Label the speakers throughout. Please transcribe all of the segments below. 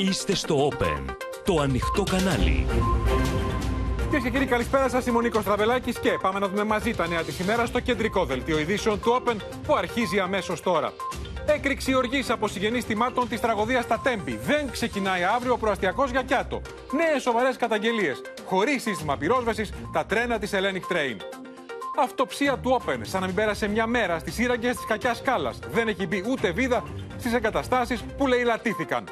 Speaker 1: Είστε στο Open, το ανοιχτό κανάλι.
Speaker 2: Κυρίες και κύριοι, καλησπέρα σας. Είμαι ο Νίκος Τραβελάκης και πάμε να δούμε μαζί τα νέα της ημέρας στο κεντρικό δελτίο ειδήσεων του Open που αρχίζει αμέσως τώρα. Έκρηξη οργής από συγγενείς θυμάτων της τραγωδίας στα Τέμπη. Δεν ξεκινάει αύριο ο προαστιακός για Κιάτο. Νέες σοβαρές καταγγελίες. Χωρίς σύστημα πυρόσβεσης, τα τρένα της Hellenic Train. Αυτοψία του Open, σαν να μην πέρασε μια μέρα στις σύραγγες της κακιάς σκάλας. Δεν έχει μπει ούτε βίδα στις εγκαταστάσεις που λαιλατήθηκαν.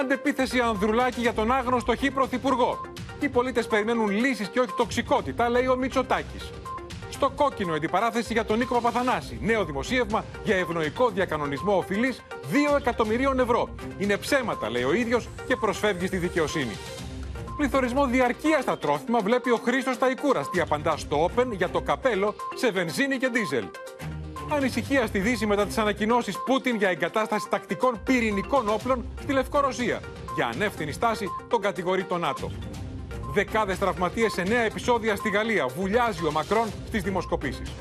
Speaker 2: Αντεπίθεση Ανδρουλάκη για τον άγνωστο χ πρωθυπουργό. Οι πολίτες περιμένουν λύσεις και όχι τοξικότητα, λέει ο Μητσοτάκης. Στο κόκκινο αντιπαράθεση για τον Νίκο Παπαθανάση. Νέο δημοσίευμα για ευνοϊκό διακανονισμό οφειλής 2 εκατομμυρίων ευρώ. Είναι ψέματα, λέει ο ίδιος και προσφεύγει στη δικαιοσύνη. Πληθωρισμό διαρκείας στα τρόφιμα βλέπει ο Χρήστος Ταϊκούρας. Τι απαντά στο Open για το καπέλο σε βενζίνη και ντίζελ. Ανησυχία στη Δύση μετά τις ανακοινώσεις Πούτιν για εγκατάσταση τακτικών πυρηνικών όπλων στη Λευκορωσία. Για ανεύθυνη στάση τον κατηγορεί το ΝΑΤΟ. Δεκάδες τραυματίες σε νέα επεισόδια στη Γαλλία. Βουλιάζει ο Μακρόν στις δημοσκοπήσεις.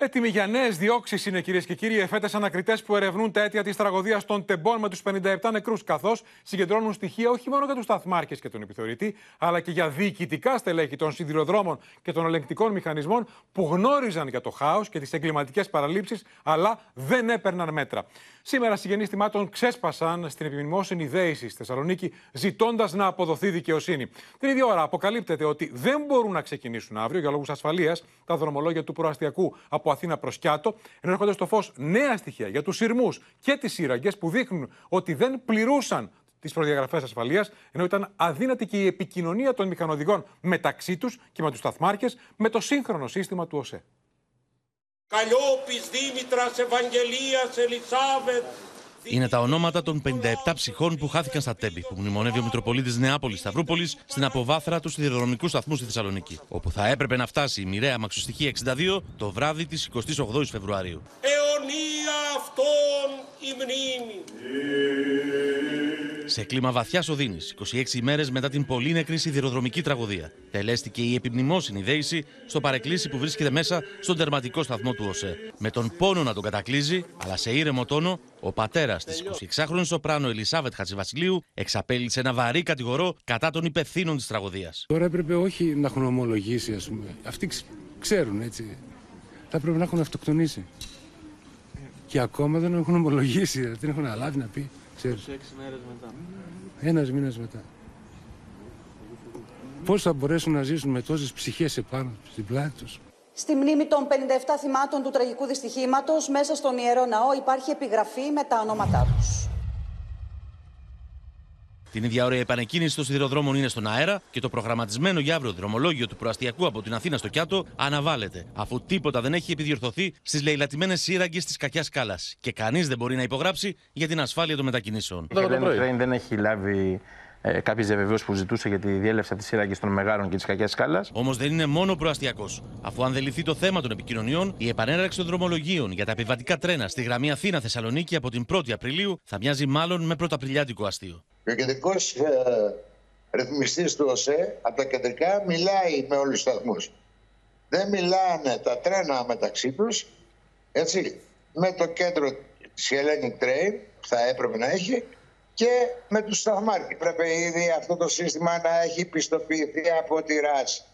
Speaker 2: Έτοιμοι για νέες διώξεις είναι κυρίες και κύριοι εφέτες ανακριτές που ερευνούν τα αίτια της τραγωδίας των τεμπών με τους 57 νεκρούς, καθώς συγκεντρώνουν στοιχεία όχι μόνο για τους σταθμάρχες και τον επιθεωρητή, αλλά και για διοικητικά στελέχη των σιδηροδρόμων και των ελεγκτικών μηχανισμών που γνώριζαν για το χάος και τις εγκληματικές παραλήψεις, αλλά δεν έπαιρναν μέτρα. Σήμερα συγγενεί θυμάτων ξέσπασαν στην επιμνημόσυνη δέηση στη Θεσσαλονίκη, ζητώντας να αποδοθεί δικαιοσύνη. Την ίδια ώρα αποκαλύπτεται ότι δεν μπορούν να ξεκινήσουν αύριο για λόγους ασφαλείας τα δρομολόγια του προαστιακού από Αθήνα προς Κιάτο, ενώ έρχονται στο φως νέα στοιχεία για τους σειρμούς και τις σύραγγες που δείχνουν ότι δεν πληρούσαν τις προδιαγραφές ασφαλείας, ενώ ήταν αδύνατη και η επικοινωνία των μηχανοδηγών μεταξύ τους και με τους σταθμάρχες με το σύγχρονο σύστημα του ΟΣΕ.
Speaker 3: Καλλιόπης, Δήμητρας, Ευαγγελίας, Ελισάβετ.
Speaker 4: Είναι τα ονόματα των 57 ψυχών που χάθηκαν στα τέμπη, που μνημονεύει ο Μητροπολίτης Νεάπολης Σταυρούπολης στην αποβάθρα του σιδηροδρομικού σταθμού στη Θεσσαλονίκη, όπου θα έπρεπε να φτάσει η μοιραία μαξοστοιχεία 62 το βράδυ της 28η Φεβρουαρίου.
Speaker 3: Αιωνία αυτών η μνήμη.
Speaker 4: Σε κλίμα βαθιάς οδύνης, 26 ημέρες μετά την πολύ νεκρή σιδηροδρομική τραγωδία, τελέστηκε η επιμνημόσυνη δέηση στο παρεκκλήσι που βρίσκεται μέσα στον τερματικό σταθμό του ΟΣΕ. Με τον πόνο να τον κατακλείζει, αλλά σε ήρεμο τόνο, ο πατέρας της 26χρονη σοπράνο Ελισάβετ Χατζηβασιλείου εξαπέλυσε ένα βαρύ κατηγορό κατά των υπευθύνων της τραγωδίας.
Speaker 5: Τώρα έπρεπε όχι να έχουν ομολογήσει, ας πούμε. Αυτοί ξέρουν έτσι. Θα πρέπει να έχουν αυτοκτονήσει. Και ακόμα δεν έχουν ομολογήσει, δεν έχουν αλάβει να πει. Ξέρεις. 26 μέρες μετά. Ένας μήνας μετά. Πώς θα μπορέσουν να ζήσουν με τόσες ψυχές επάνω στην πλάτη τους;
Speaker 6: Στη μνήμη των 57 θυμάτων του τραγικού δυστυχήματος, μέσα στον Ιερό Ναό υπάρχει επιγραφή με τα ονόματά τους.
Speaker 4: Την ίδια ώρα η επανεκκίνηση των σιδηροδρόμων είναι στον αέρα και το προγραμματισμένο για αύριο δρομολόγιο του προαστιακού από την Αθήνα στο Κιάτο αναβάλλεται, αφού τίποτα δεν έχει επιδιορθωθεί στις λαιλατημένε σύραγγες της κακιάς σκάλας και κανείς δεν μπορεί να υπογράψει για την ασφάλεια των μετακινήσεων.
Speaker 7: Η Hellenic δεν έχει λάβει ε, κάποιες διαβεβαιώσεις που ζητούσε για τη διέλευση από τις σύραγγες των Μεγάρων και της κακιάς σκάλας.
Speaker 4: Όμως δεν είναι μόνο προαστιακός. Αφού αν δεν λυθεί το θέμα των επικοινωνιών, η επανέναρξη των δρομολογίων για τα επιβατικά τρένα στη γραμμή Αθήνα-Θεσσαλονίκη από την 1η Απριλίου θα μοιάζει μάλλον με πρωταπριλιάτικο αστείο.
Speaker 8: Και ο κεντρικός ε, ρυθμιστής του ΟΣΕ από τα κεντρικά μιλάει με όλους τους σταθμούς. Δεν μιλάνε τα τρένα μεταξύ τους, έτσι, με το κέντρο της Hellenic Train που θα έπρεπε να έχει και με τους σταθμάρχες. Πρέπει ήδη αυτό το σύστημα να έχει πιστοποιηθεί από τη ΡΑΣ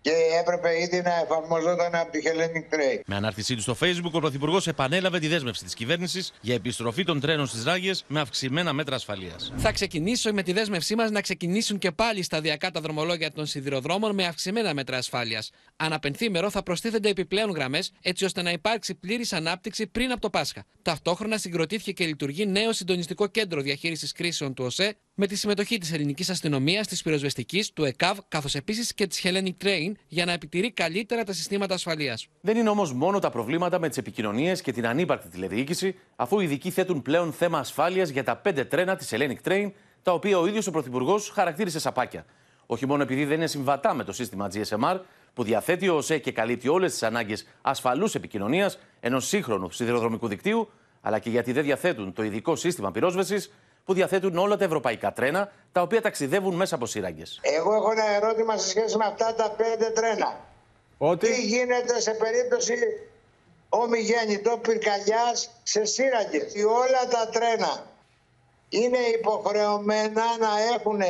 Speaker 8: και έπρεπε ήδη να εφαρμοζόταν από τη Hellenic Trade.
Speaker 4: Με ανάρτησή του στο Facebook, ο Πρωθυπουργός επανέλαβε τη δέσμευση της κυβέρνησης για επιστροφή των τρένων στις ράγες με αυξημένα μέτρα ασφαλείας.
Speaker 9: Θα ξεκινήσω με τη δέσμευσή μας να ξεκινήσουν και πάλι σταδιακά τα δρομολόγια των σιδηροδρόμων με αυξημένα μέτρα ασφάλειας. Αναπενθήμερο θα προστίθενται επιπλέον γραμμές έτσι ώστε να υπάρξει πλήρης ανάπτυξη πριν από το Πάσχα. Ταυτόχρονα συγκροτήθηκε και λειτουργεί νέο συντονιστικό κέντρο διαχείρισης κρίσεων του ΟΣΕ με τη συμμετοχή της ελληνικής αστυνομίας, της πυροσβεστικής, του ΕΚΑΒ καθώς επίσης και της Hellenic Train για να επιτηρεί καλύτερα τα συστήματα ασφαλείας.
Speaker 4: Δεν είναι όμως μόνο τα προβλήματα με τις επικοινωνίες και την ανύπαρκτη τηλεδιοίκηση, αφού οι ειδικοί θέτουν πλέον θέμα ασφάλειας για τα πέντε τρένα της Hellenic Train, τα οποία ο ίδιος ο Πρωθυπουργός χαρακτήρισε σαπάκια. Όχι μόνο επειδή δεν είναι συμβατά με το σύστημα GSMR, που διαθέτει ο ΟΣΕ και καλύπτει όλες τις ανάγκες ασφαλούς επικοινωνίας ενός σύγχρονου σιδηροδρομικού δικτύου, αλλά και γιατί δεν διαθέτουν το ειδικό σύστημα πυρόσβεσης που διαθέτουν όλα τα ευρωπαϊκά τρένα, τα οποία ταξιδεύουν μέσα από σύραγγε.
Speaker 8: Εγώ έχω ένα ερώτημα σε σχέση με αυτά τα πέντε τρένα.
Speaker 2: Ότι;
Speaker 8: Τι γίνεται σε περίπτωση ομιγέννητο πυρκαγιάς σε σύραγγες. Όλα τα τρένα είναι υποχρεωμένα να έχουν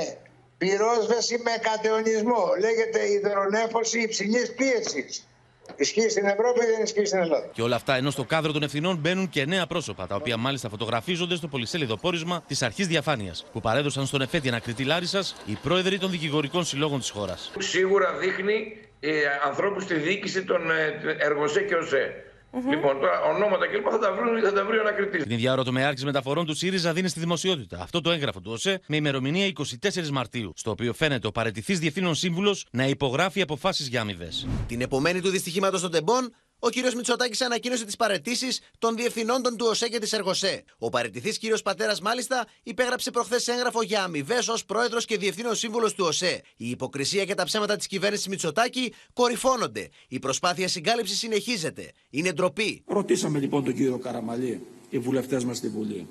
Speaker 8: πυρόσβεση με κατεωνισμό. Λέγεται υδρονέφωση υψηλής πίεσης. Ισχύει στην Ευρώπη, δεν ισχύει στην Ελλάδα.
Speaker 4: Και όλα αυτά ενώ στο κάδρο των ευθυνών μπαίνουν και νέα πρόσωπα, τα οποία μάλιστα φωτογραφίζονται στο πολυσέλιδο πόρισμα της Αρχής Διαφάνειας, που παρέδωσαν στον εφέτη ανακριτή Λάρισας οι πρόεδροι των δικηγορικών συλλόγων της χώρας.
Speaker 10: Σίγουρα δείχνει ε, ανθρώπους στη διοίκηση των ε, εργοσέ και ΟΣΕ. Λοιπόν, τώρα ονόματα κλπ. θα τα βρουν θα τα βρει ο ανακριτής.
Speaker 4: Την ίδια ώρα, το ΜΕΑΡΚΙ μεταφορών του ΣΥΡΙΖΑ δίνει στη δημοσιότητα αυτό το έγγραφο του ΟΣΕ με ημερομηνία 24 Μαρτίου, στο οποίο φαίνεται ο παρετηθής διευθύνων σύμβουλος να υπογράφει αποφάσεις για αμοιβές.
Speaker 11: Την επομένη του δυστυχήματος των τεμπών, ο κ. Μητσοτάκης ανακοίνωσε τις παρετήσεις των διευθυνόντων του ΟΣΕ και της ΕΡΓΟΣΕ. Ο παρετηθή κ. Πατέρας, μάλιστα, υπέγραψε προχθές έγγραφο για αμοιβές ως πρόεδρος και διευθύνων σύμβουλος του ΟΣΕ. Η υποκρισία και τα ψέματα της κυβέρνησης Μητσοτάκη κορυφώνονται. Η προσπάθεια συγκάλυψης συνεχίζεται. Είναι ντροπή.
Speaker 12: Ρωτήσαμε λοιπόν τον κύριο Καραμαλή, οι βουλευτές μας στη Βουλή.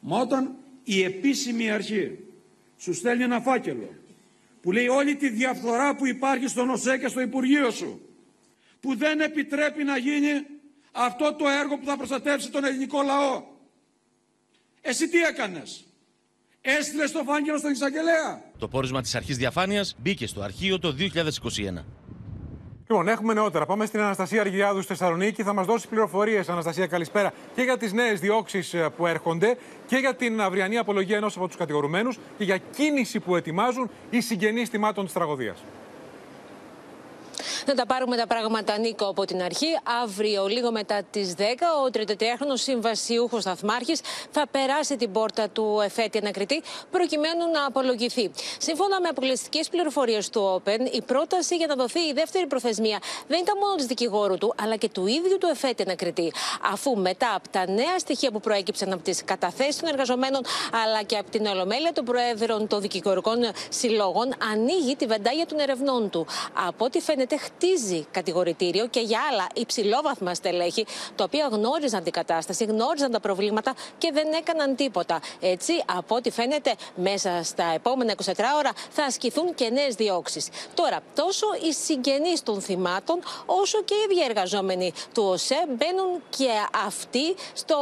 Speaker 12: Μα όταν η επίσημη αρχή σου στέλνει ένα φάκελο που λέει όλη τη διαφθορά που υπάρχει στον ΟΣΕ και στο Υπουργείο σου που δεν επιτρέπει να γίνει αυτό το έργο που θα προστατεύσει τον ελληνικό λαό. Εσύ τι έκανες; Έστειλες το φάκελο στον εισαγγελέα;
Speaker 4: Το πόρισμα της Αρχής Διαφάνειας μπήκε στο αρχείο το 2021.
Speaker 2: Λοιπόν, έχουμε νεότερα. Πάμε στην Αναστασία Αργιάδου στη Θεσσαλονίκη. Θα μας δώσει πληροφορίες, Αναστασία, καλησπέρα, και για τις νέες διώξεις που έρχονται και για την αυριανή απολογία ενός από τους κατηγορουμένους και για κίνηση που ετοιμάζουν οι συγγενείς θυμάτων της τραγωδίας.
Speaker 13: Να τα πάρουμε τα πράγματα, Νίκο, από την αρχή. Αύριο, λίγο μετά τις 10, ο 33χρονο συμβασιούχος Σταθμάρχη θα περάσει την πόρτα του εφέτη ανακριτή προκειμένου να απολογηθεί. Σύμφωνα με αποκλειστικές πληροφορίες του Open, η πρόταση για να δοθεί η δεύτερη προθεσμία δεν ήταν μόνο της δικηγόρου του, αλλά και του ίδιου του εφέτη ανακριτή. Αφού μετά από τα νέα στοιχεία που προέκυψαν από τις καταθέσεις των εργαζομένων, αλλά και από την ολομέλεια των προέδρων των δικηγορικών συλλόγων, ανοίγει τη βεντάγια των ερευνών του. Από ό,τι φαίνεται, χτίζει κατηγορητήριο και για άλλα υψηλόβαθμα στελέχη, τα οποία γνώριζαν την κατάσταση, γνώριζαν τα προβλήματα και δεν έκαναν τίποτα. Έτσι, από ό,τι φαίνεται, μέσα στα επόμενα 24 ώρα θα ασκηθούν και νέες διώξεις. Τώρα, τόσο οι συγγενείς των θυμάτων, όσο και οι ίδιοι εργαζόμενοι του ΟΣΕ μπαίνουν και αυτοί στο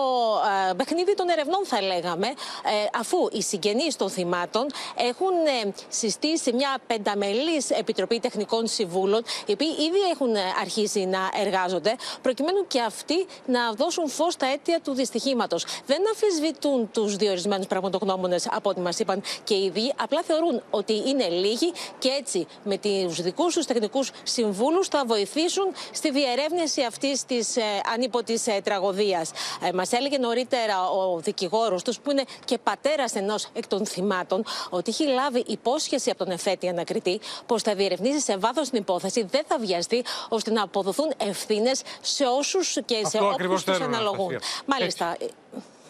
Speaker 13: ε, παιχνίδι των ερευνών, θα λέγαμε, ε, αφού οι συγγενείς των θυμάτων έχουν ε, συστήσει μια πενταμελής επιτροπή τεχνικών συμβούλων, οι οποίοι ήδη έχουν αρχίσει να εργάζονται, προκειμένου και αυτοί να δώσουν φως στα αίτια του δυστυχήματος. Δεν αμφισβητούν τους διορισμένους πραγματογνώμονες από ό,τι μας είπαν και ήδη, απλά θεωρούν ότι είναι λίγοι και έτσι με τους δικούς τους τεχνικούς συμβούλους θα βοηθήσουν στη διερεύνηση αυτής της ε, ανίποτη ε, τραγωδίας. Ε, μας έλεγε νωρίτερα ο δικηγόρος τους, που είναι και πατέρας ενός εκ των θυμάτων, ότι έχει λάβει υπόσχεση από τον εφέτη ανακριτή πως θα διερευνήσει σε βάθος την υπόθεση, δεν θα βιαστεί ώστε να αποδοθούν ευθύνες σε όσους και σε όποιους τους αναλογούν. Μάλιστα.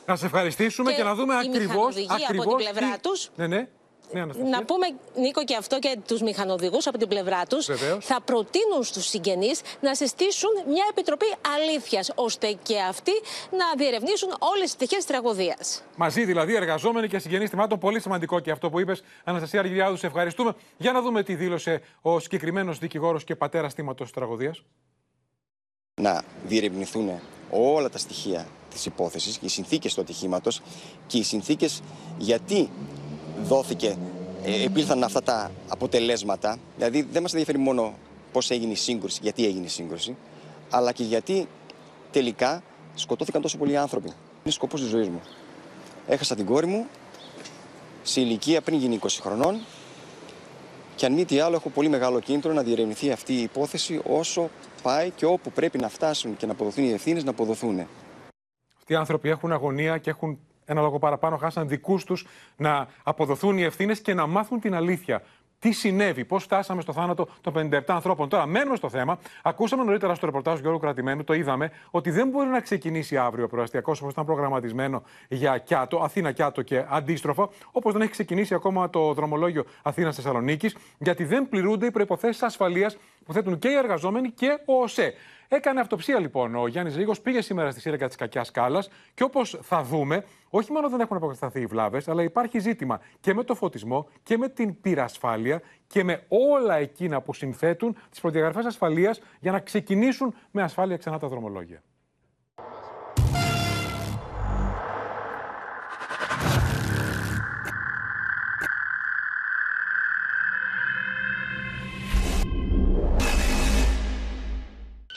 Speaker 2: Να σε ευχαριστήσουμε και,
Speaker 13: και
Speaker 2: να δούμε ακριβώ.
Speaker 13: από την πλευρά τους.
Speaker 2: Ναι, ναι. Ναι,
Speaker 13: να πούμε, Νίκο, και αυτό και τους μηχανοδηγούς από την πλευρά τους, θα προτείνουν στους συγγενείς να συστήσουν μια επιτροπή αλήθειας, ώστε και αυτοί να διερευνήσουν όλες τις πτυχέ της τραγωδίας.
Speaker 2: Μαζί δηλαδή, εργαζόμενοι και συγγενείς θυμάτων. Πολύ σημαντικό και αυτό που είπες, Αναστασία Αργυριάδου. Σε ευχαριστούμε. Για να δούμε τι δήλωσε ο συγκεκριμένος δικηγόρος και πατέρα θύματος της τραγωδίας.
Speaker 14: Να διερευνηθούν όλα τα στοιχεία της υπόθεσης, οι συνθήκες του ατυχήματος και οι συνθήκες γιατί δόθηκε, ε, επήλθαν αυτά τα αποτελέσματα. Δηλαδή δεν μας ενδιαφέρει μόνο πώς έγινε η σύγκρουση, γιατί έγινε η σύγκρουση, αλλά και γιατί τελικά σκοτώθηκαν τόσο πολλοί άνθρωποι. Είναι σκοπός της ζωής μου. Έχασα την κόρη μου σε ηλικία πριν γίνει 20 χρονών και αν μη τι άλλο έχω πολύ μεγάλο κίνητρο να διερευνηθεί αυτή η υπόθεση όσο πάει και όπου πρέπει να φτάσουν και να αποδοθούν οι ευθύνες να αποδοθούν.
Speaker 2: Αυτοί οι άνθρωποι έχουν αγωνία και έχουν ένα λόγο παραπάνω, χάσαν δικούς τους να αποδοθούν οι ευθύνες και να μάθουν την αλήθεια. Τι συνέβη, πώς φτάσαμε στο θάνατο των 57 ανθρώπων. Τώρα, μένουμε στο θέμα. Ακούσαμε νωρίτερα στο ρεπορτάζ του Γιώργου Κρατημένου, το είδαμε, ότι δεν μπορεί να ξεκινήσει αύριο ο προαστιακός όπως ήταν προγραμματισμένο για Κιάτο, Αθήνα Κιάτο και αντίστροφα, όπως δεν έχει ξεκινήσει ακόμα το δρομολόγιο Αθήνας Θεσσαλονίκης, γιατί δεν πληρούνται οι προποθέσει ασφαλείας που θέτουν και οι εργαζόμενοι και ο ΟΣΕ. Έκανε αυτοψία λοιπόν ο Γιάννης Ρίγο, πήγε σήμερα στη σύραγγα της Κακιάς Κάλα και όπως θα δούμε, όχι μόνο δεν έχουν αποκατασταθεί οι βλάβες, αλλά υπάρχει ζήτημα και με το φωτισμό και με την πυρασφάλεια και με όλα εκείνα που συνθέτουν τις προδιαγραφές ασφαλείας για να ξεκινήσουν με ασφάλεια ξανά τα δρομολόγια.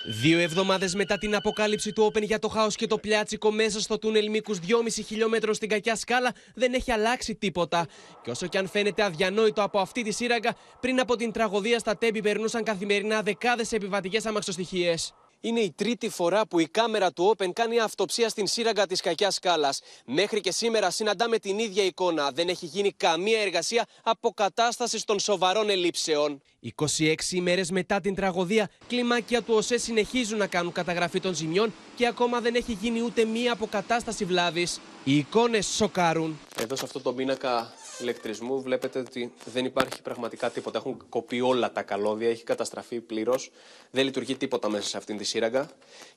Speaker 15: Δύο εβδομάδες μετά την αποκάλυψη του Open για το χάος και το πλιάτσικο μέσα στο τούνελ μήκους 2,5 χιλιόμετρων στην κακιά σκάλα, δεν έχει αλλάξει τίποτα. Και όσο και αν φαίνεται αδιανόητο από αυτή τη σύραγγα, πριν από την τραγωδία στα Τέμπη περνούσαν καθημερινά δεκάδες επιβατικές αμαξοστοιχίες. Είναι η τρίτη φορά που η κάμερα του Open κάνει αυτοψία στην σύραγγα της κακιάς σκάλας. Μέχρι και σήμερα συναντάμε την ίδια εικόνα. Δεν έχει γίνει καμία εργασία αποκατάστασης των σοβαρών ελλείψεων. 26 ημέρες μετά την τραγωδία, κλιμάκια του ΟΣΕ συνεχίζουν να κάνουν καταγραφή των ζημιών και ακόμα δεν έχει γίνει ούτε μία αποκατάσταση βλάβης. Οι εικόνες σοκάρουν. Εδώ σε αυτό το πίνακα ηλεκτρισμού βλέπετε ότι δεν υπάρχει πραγματικά τίποτα. Έχουν κοπεί όλα τα καλώδια, έχει καταστραφεί πλήρως. Δεν λειτουργεί τίποτα μέσα σε αυτήν τη σύραγγα.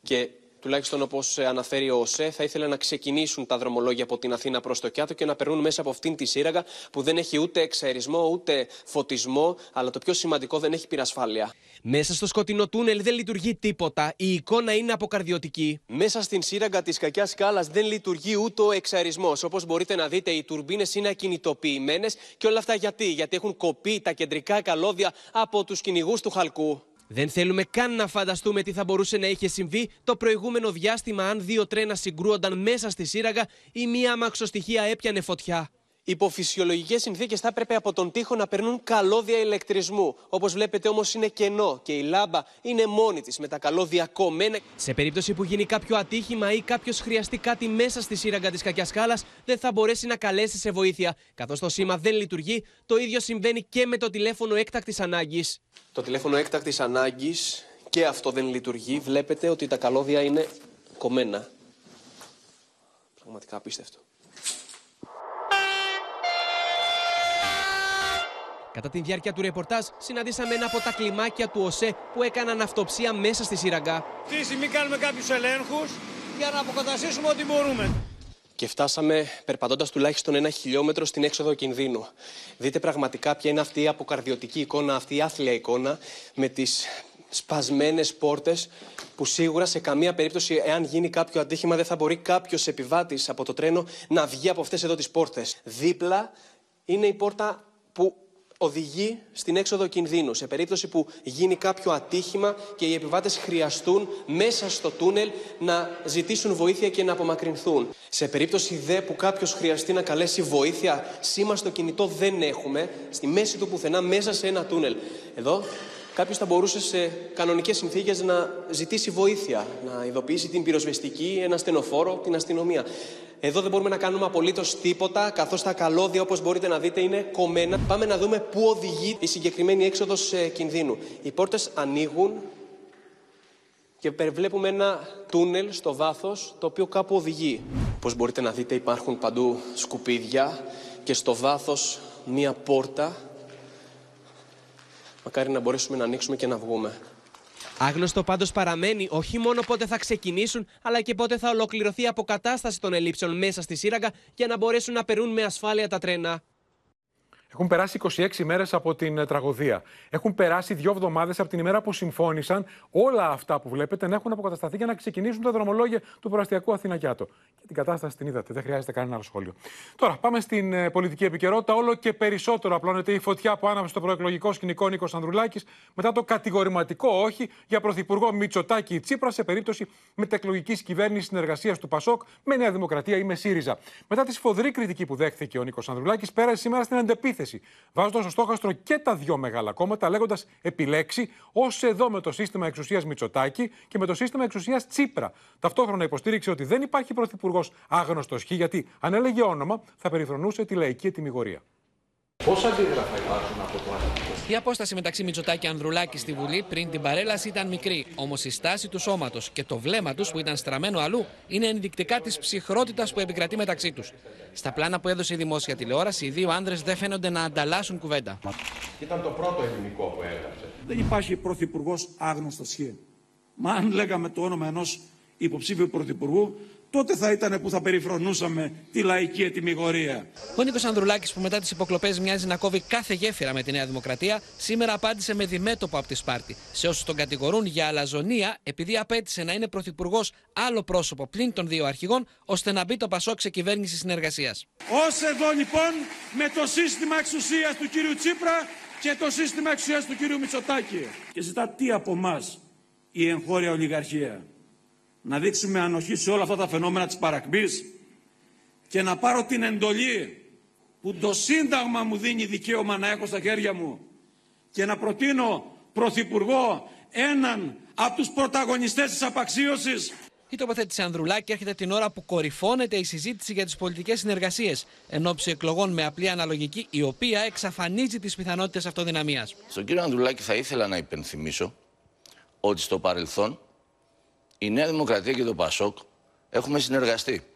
Speaker 15: Και τουλάχιστον όπως αναφέρει ο ΟΣΕ, θα ήθελε να ξεκινήσουν τα δρομολόγια από την Αθήνα προς το Κιάτο και να περνούν μέσα από αυτήν τη σύραγγα που δεν έχει ούτε εξαερισμό ούτε φωτισμό, αλλά το πιο σημαντικό δεν έχει πυρασφάλεια. Μέσα στο σκοτεινό τούνελ δεν λειτουργεί τίποτα. Η εικόνα είναι αποκαρδιωτική. Μέσα στην σύραγγα της κακιάς σκάλας δεν λειτουργεί ούτε ο εξαερισμό. Όπως μπορείτε να δείτε, οι τουρμπίνες είναι ακινητοποιημένες και όλα αυτά γιατί, γιατί έχουν κοπεί τα κεντρικά καλώδια από τους κυνηγούς του χαλκού. Δεν θέλουμε καν να φανταστούμε τι θα μπορούσε να είχε συμβεί το προηγούμενο διάστημα αν δύο τρένα συγκρούονταν μέσα στη σύραγγα ή μία αμαξοστοιχεία έπιανε φωτιά. Υπό φυσιολογικέ συνθήκες θα έπρεπε από τον τοίχο να περνούν καλώδια ηλεκτρισμού. Όπως βλέπετε όμως είναι κενό και η λάμπα είναι μόνη της με τα καλώδια κομμένα. Σε περίπτωση που γίνει κάποιο ατύχημα ή κάποιος χρειαστεί κάτι μέσα στη σύραγγα της κακιάς σκάλας, δεν θα μπορέσει να καλέσει σε βοήθεια. Καθώς το σήμα δεν λειτουργεί, το ίδιο συμβαίνει και με το τηλέφωνο έκτακτης ανάγκης. Το τηλέφωνο έκτακτης ανάγκης και αυτό δεν λειτουργεί. Βλέπετε ότι τα καλώδια είναι κομμένα. Πραγματικά απίστευτο. Κατά τη διάρκεια του ρεπορτάζ, συναντήσαμε ένα από τα κλιμάκια του ΟΣΕ που έκαναν αυτοψία μέσα στη σύραγγα.
Speaker 12: Αυτή τη στιγμή κάνουμε κάποιους ελέγχους για να αποκαταστήσουμε ό,τι μπορούμε.
Speaker 15: Και φτάσαμε περπατώντας τουλάχιστον ένα χιλιόμετρο στην έξοδο κινδύνου. Δείτε πραγματικά ποια είναι αυτή η αποκαρδιωτική εικόνα, αυτή η άθλια εικόνα με τις σπασμένες πόρτες που σίγουρα σε καμία περίπτωση, εάν γίνει κάποιο ατύχημα, δεν θα μπορεί κάποιος επιβάτης από το τρένο να βγει από αυτές εδώ τις πόρτες. Δίπλα είναι η πόρτα που οδηγεί στην έξοδο κινδύνου. Σε περίπτωση που γίνει κάποιο ατύχημα και οι επιβάτες χρειαστούν μέσα στο τούνελ να ζητήσουν βοήθεια και να απομακρυνθούν. Σε περίπτωση δε που κάποιος χρειαστεί να καλέσει βοήθεια, σήμα στο κινητό δεν έχουμε, στη μέση του πουθενά μέσα σε ένα τούνελ. Εδώ κάποιος θα μπορούσε σε κανονικές συνθήκες να ζητήσει βοήθεια, να ειδοποιήσει την πυροσβεστική, ένα στενοφόρο, την αστυνομία. Εδώ δεν μπορούμε να κάνουμε απολύτως τίποτα, καθώς τα καλώδια, όπως μπορείτε να δείτε, είναι κομμένα. Πάμε να δούμε πού οδηγεί η συγκεκριμένη έξοδος κινδύνου. Οι πόρτες ανοίγουν και βλέπουμε ένα τούνελ στο βάθος το οποίο κάπου οδηγεί. Όπως μπορείτε να δείτε, υπάρχουν παντού σκουπίδια και στο βάθος μία πόρτα. Μακάρι να μπορέσουμε να ανοίξουμε και να βγούμε. Άγνωστο πάντως παραμένει όχι μόνο πότε θα ξεκινήσουν, αλλά και πότε θα ολοκληρωθεί η αποκατάσταση των ελλείψεων μέσα στη σύραγγα για να μπορέσουν να περνούν με ασφάλεια τα τρένα.
Speaker 2: Έχουν περάσει 26 ημέρε από την ε, τραγωδία. Έχουν περάσει δύο εβδομάδες από την ημέρα που συμφώνησαν όλα αυτά που βλέπετε να έχουν αποκατασταθεί για να ξεκινήσουν τα δρομολόγια του προαστιακού Αθήνα Κιάτο. Και την κατάσταση την είδατε, δεν χρειάζεται κανένα άλλο σχόλιο. Τώρα, πάμε στην ε, πολιτική επικαιρότητα. Όλο και περισσότερο απλώνεται η φωτιά που άναψε στο προεκλογικό σκηνικό Νίκος Ανδρουλάκης μετά το κατηγορηματικό όχι για πρωθυπουργό Μητσοτάκη Τσίπρα σε περίπτωση μετεκλογικής κυβέρνησης συνεργασίας του Πασόκ με Νέα Δημοκρατία ή με ΣΥΡΙΖΑ. Μετά τη σφοδρή κριτική που δέχθηκε ο Νίκος Ανδρουλάκης, πέρασε σήμερα στην αντεπίθεση επίθεση, βάζοντας στο στόχαστρο και τα δύο μεγάλα κόμματα, λέγοντας επιλέξει ως εδώ με το σύστημα εξουσίας Μητσοτάκη και με το σύστημα εξουσίας Τσίπρα. Ταυτόχρονα υποστήριξε ότι δεν υπάρχει πρωθυπουργός άγνωστος χ, γιατί αν έλεγε όνομα θα περιφρονούσε τη λαϊκή ετοιμιγορία.
Speaker 16: Πόσα αντίγραφα υπάρχουν από το
Speaker 9: Η απόσταση μεταξύ Μητσοτάκη και Ανδρουλάκη στη Βουλή πριν την παρέλαση ήταν μικρή. Όμως η στάση του σώματος και το βλέμμα τους που ήταν στραμμένο αλλού είναι ενδεικτικά της ψυχρότητας που επικρατεί μεταξύ τους. Στα πλάνα που έδωσε η δημόσια τηλεόραση, οι δύο άνδρες δεν φαίνονται να ανταλλάσσουν κουβέντα.
Speaker 16: Ήταν το πρώτο ελληνικό που έγραψε.
Speaker 12: Δεν υπάρχει πρωθυπουργός άγνωστος χ. Μα αν λέγαμε το όνομα ενός υποψήφιου πρωθυπουργού, τότε θα ήταν που θα περιφρονούσαμε τη λαϊκή ετοιμιγορία.
Speaker 9: Ο Νίκος Ανδρουλάκης, που μετά τις υποκλοπές μοιάζει να κόβει κάθε γέφυρα με τη Νέα Δημοκρατία, σήμερα απάντησε με διμέτωπο από τη Σπάρτη σε όσους τον κατηγορούν για αλαζονία επειδή απέτησε να είναι πρωθυπουργός άλλο πρόσωπο πλην των δύο αρχηγών, ώστε να μπει το Πασόκ σε κυβέρνηση συνεργασίας.
Speaker 12: Ω εδώ λοιπόν με το σύστημα εξουσίας του κύριου Τσίπρα και το σύστημα εξουσίας του κύριου Μητσοτάκη. Και ζητά τι από εμά η εγχώρια ολιγαρχία να δείξουμε ανοχή σε όλα αυτά τα φαινόμενα της παρακμής και να πάρω την εντολή που το Σύνταγμα μου δίνει δικαίωμα να έχω στα χέρια μου και να προτείνω Πρωθυπουργό έναν από τους πρωταγωνιστές της απαξίωσης
Speaker 9: η τοποθέτηση Ανδρουλάκη έρχεται την ώρα που κορυφώνεται η συζήτηση για τις πολιτικές συνεργασίες εν ώψη εκλογών με απλή αναλογική, η οποία εξαφανίζει τις πιθανότητες αυτοδυναμίας.
Speaker 17: Στον κύριο Ανδρουλάκη θα ήθελα να υπενθυμίσω ότι στο παρελθόν η Νέα Δημοκρατία και το ΠΑΣΟΚ έχουμε συνεργαστεί.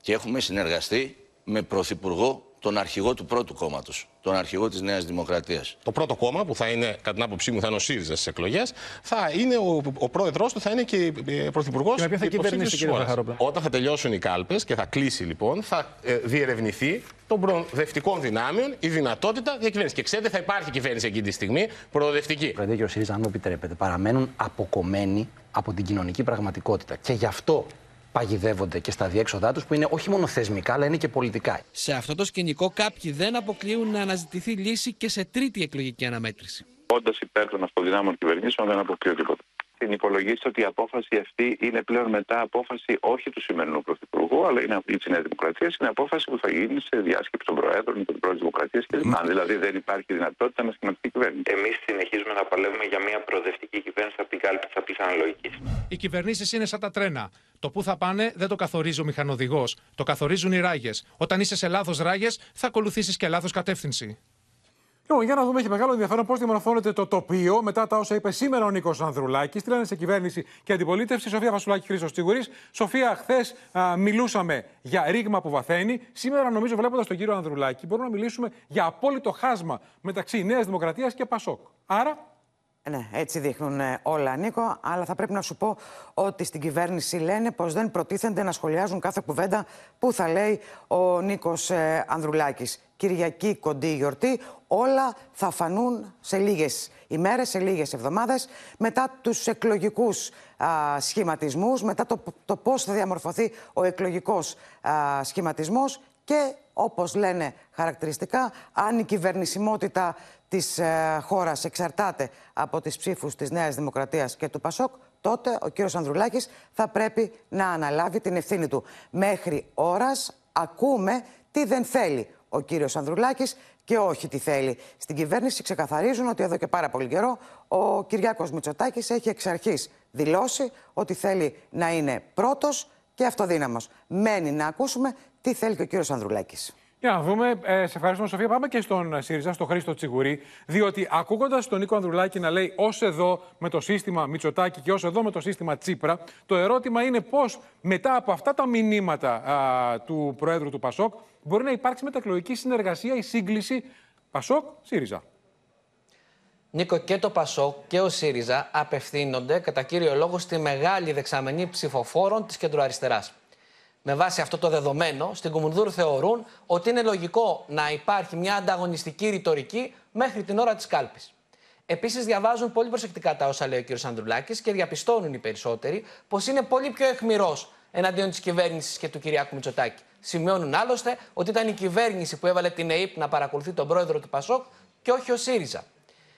Speaker 17: Και έχουμε συνεργαστεί με πρωθυπουργό τον αρχηγό του πρώτου κόμματο, τον αρχηγό τη Νέα Δημοκρατία.
Speaker 18: Το πρώτο κόμμα που θα είναι, κατά την άποψή μου, θα είναι ο ΣΥΡΙΖΑ στι εκλογέ, θα είναι ο, ο πρόεδρό του, θα είναι και ε, πρωθυπουργό
Speaker 19: Και με ποια θα κυβερνήσει, κύριε Ζαχαρόπουλο.
Speaker 18: Όταν θα τελειώσουν οι κάλπε και θα κλείσει λοιπόν, θα ε, διερευνηθεί των προοδευτικών δυνάμεων η δυνατότητα διακυβέρνηση. Και ξέρετε, θα υπάρχει κυβέρνηση εκείνη τη στιγμή προοδευτική.
Speaker 19: Πρόεδρε και ο ΣΥΡΙΖΑ, αν μου επιτρέπετε, παραμένουν αποκομμένοι από την κοινωνική πραγματικότητα. Και γι' αυτό παγιδεύονται και στα διέξοδά τους, που είναι όχι μόνο θεσμικά, αλλά είναι και πολιτικά.
Speaker 9: Σε αυτό το σκηνικό, κάποιοι δεν αποκλείουν να αναζητηθεί λύση και σε τρίτη εκλογική αναμέτρηση.
Speaker 20: Όντα υπέρ των αυτοδυνάμων κυβερνήσεων, δεν αποκλείω τίποτα. Την υπολογίστε ότι η απόφαση αυτή είναι πλέον μετά απόφαση όχι του σημερινού Πρωθυπουργού, αλλά είναι της Νέας Δημοκρατίας. Είναι απόφαση που θα γίνει σε διάσκεψη των Προέδρων με την Πρόεδρο Δημοκρατία κλπ. Αν δηλαδή δεν υπάρχει δυνατότητα με σχηματική κυβέρνηση.
Speaker 21: Εμείς συνεχίζουμε να παλεύουμε για μια προοδευτική κυβέρνηση από την κάλπη τη απλή αναλογική.
Speaker 22: Οι κυβερνήσεις είναι σαν τα τρένα. Το που θα πάνε δεν το καθορίζει ο μηχανοδηγός. Το καθορίζουν οι ράγες. Όταν είσαι σε λάθος ράγες, θα ακολουθήσεις και λάθος κατεύθυνση.
Speaker 2: Λοιπόν, για να δούμε, έχει μεγάλο ενδιαφέρον πώς διαμορφώνεται το τοπίο μετά τα όσα είπε σήμερα ο Νίκος Ανδρουλάκης. Στείλανε σε κυβέρνηση και αντιπολίτευση. Σοφία Φασουλάκη, Χρήσο Τσίγουρη. Σοφία, χθες μιλούσαμε για ρήγμα που βαθαίνει. Σήμερα, νομίζω, βλέποντας τον κύριο Ανδρουλάκη, μπορούμε να μιλήσουμε για απόλυτο χάσμα μεταξύ Νέας Δημοκρατίας και Πασόκ. Άρα,
Speaker 23: ναι, έτσι δείχνουν ε, όλα, Νίκο. Αλλά θα πρέπει να σου πω ότι στην κυβέρνηση λένε πως δεν προτίθενται να σχολιάζουν κάθε κουβέντα που θα λέει ο Νίκος ε, Ανδρουλάκης. Κυριακή, κοντή γιορτή, όλα θα φανούν σε λίγες ημέρες, σε λίγες εβδομάδες, μετά τους εκλογικούς σχηματισμούς, μετά το, το πώς θα διαμορφωθεί ο εκλογικός σχηματισμός και όπως λένε χαρακτηριστικά, αν η κυβερνησιμότητα της ε, χώρας εξαρτάται από τις ψήφους της Νέας Δημοκρατίας και του ΠΑΣΟΚ, τότε ο κύριος Ανδρουλάκης θα πρέπει να αναλάβει την ευθύνη του. Μέχρι ώρας ακούμε τι δεν θέλει ο κύριος Ανδρουλάκης και όχι τι θέλει. Στην κυβέρνηση ξεκαθαρίζουν ότι εδώ και πάρα πολύ καιρό ο Κυριάκος Μητσοτάκης έχει εξ αρχής δηλώσει ότι θέλει να είναι πρώτος και αυτοδύναμος. Μένει να ακούσουμε τι θέλει και ο κύριος Ανδρουλάκης.
Speaker 2: Για να δούμε. Ε, σε ευχαριστούμε, Σοφία. Πάμε και στον ΣΥΡΙΖΑ, στον Χρήστο Τσιγουρή. Διότι ακούγοντας τον Νίκο Ανδρουλάκη να λέει ως εδώ με το σύστημα Μητσοτάκη και ως εδώ με το σύστημα Τσίπρα, το ερώτημα είναι πώς μετά από αυτά τα μηνύματα α, του Προέδρου του Πασόκ μπορεί να υπάρξει μετακλογική συνεργασία ή σύγκληση Πασόκ-ΣΥΡΙΖΑ.
Speaker 9: Νίκο, και το ΠΑΣΟΚ και ο ΣΥΡΙΖΑ απευθύνονται κατά κύριο λόγο στη μεγάλη δεξαμενή ψηφοφόρων της κεντροαριστεράς με βάση αυτό το δεδομένο, στην Κουμουνδούρ θεωρούν ότι είναι λογικό να υπάρχει μια ανταγωνιστική ρητορική μέχρι την ώρα της κάλπης. Επίσης, διαβάζουν πολύ προσεκτικά τα όσα λέει ο κ. Ανδρουλάκης και διαπιστώνουν οι περισσότεροι πως είναι πολύ πιο αιχμηρός εναντίον της κυβέρνησης και του Κυριάκου Μητσοτάκη. Σημειώνουν άλλωστε ότι ήταν η κυβέρνηση που έβαλε την ΕΕΠ να παρακολουθεί τον πρόεδρο του Πασόκ και όχι ο ΣΥΡΙΖΑ.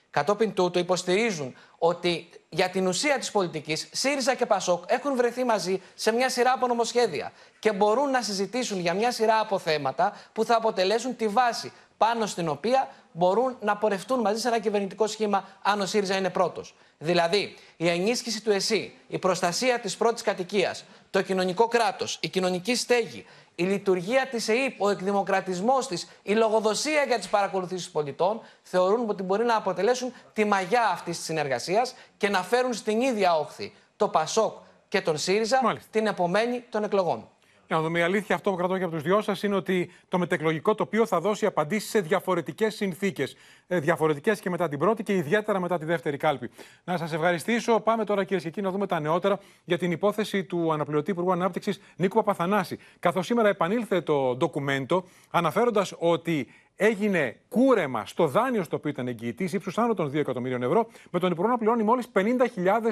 Speaker 9: Κατόπιν τούτου υποστηρίζουν ότι για την ουσία της πολιτικής ΣΥΡΙΖΑ και ΠΑΣΟΚ έχουν βρεθεί μαζί σε μια σειρά από νομοσχέδια και μπορούν να συζητήσουν για μια σειρά από θέματα που θα αποτελέσουν τη βάση πάνω στην οποία μπορούν να πορευτούν μαζί σε ένα κυβερνητικό σχήμα αν ο ΣΥΡΙΖΑ είναι πρώτος. Δηλαδή, η ενίσχυση του ΕΣΥ, η προστασία της πρώτης κατοικίας, το κοινωνικό κράτος, η κοινωνική στέγη, η λειτουργία της ΕΕΠ, ο εκδημοκρατισμός της, η λογοδοσία για τις παρακολουθήσεις πολιτών θεωρούν ότι μπορεί να αποτελέσουν τη μαγιά αυτής της συνεργασίας και να φέρουν στην ίδια όχθη το ΠΑΣΟΚ και τον ΣΥΡΙΖΑ την επομένη των εκλογών.
Speaker 2: Για να δούμε, η αλήθεια αυτό που κρατώ και από τους δυο σας είναι ότι το μετεκλογικό τοπίο θα δώσει απαντήσεις σε διαφορετικές συνθήκες. Ε, διαφορετικές και μετά την πρώτη και ιδιαίτερα μετά τη δεύτερη κάλπη. Να σας ευχαριστήσω. Πάμε τώρα, κυρίες και κύριοι, να δούμε τα νεότερα για την υπόθεση του αναπληρωτή Υπουργού Ανάπτυξης Νίκου Παπαθανάση. Καθώς σήμερα επανήλθε το ντοκουμέντο, αναφέροντας ότι έγινε κούρεμα στο δάνειο στο οποίο ήταν εγγυητής ύψους άνω των 2 εκατομμύριων ευρώ, με τον Υπουργό να πληρώνει μόλις 50.000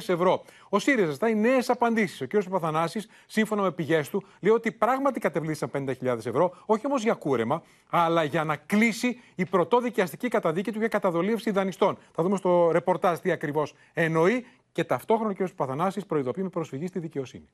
Speaker 2: ευρώ. Ο ΣΥΡΙΖΑ ζητάει νέες απαντήσεις. Ο κ. Παπαθανάσης, σύμφωνα με πηγές του, λέει ότι πράγματι κατεβλήθησαν 50.000 ευρώ, όχι όμως για κούρεμα, αλλά για να κλείσει η πρωτόδικιαστική καταδίκη του για καταδολίευση δανειστών. Θα δούμε στο ρεπορτάζ τι ακριβώς εννοεί και ταυτόχρονα ο κ. Παπαθανάση προειδοποιεί με προσφυγή στη δικαιοσύνη.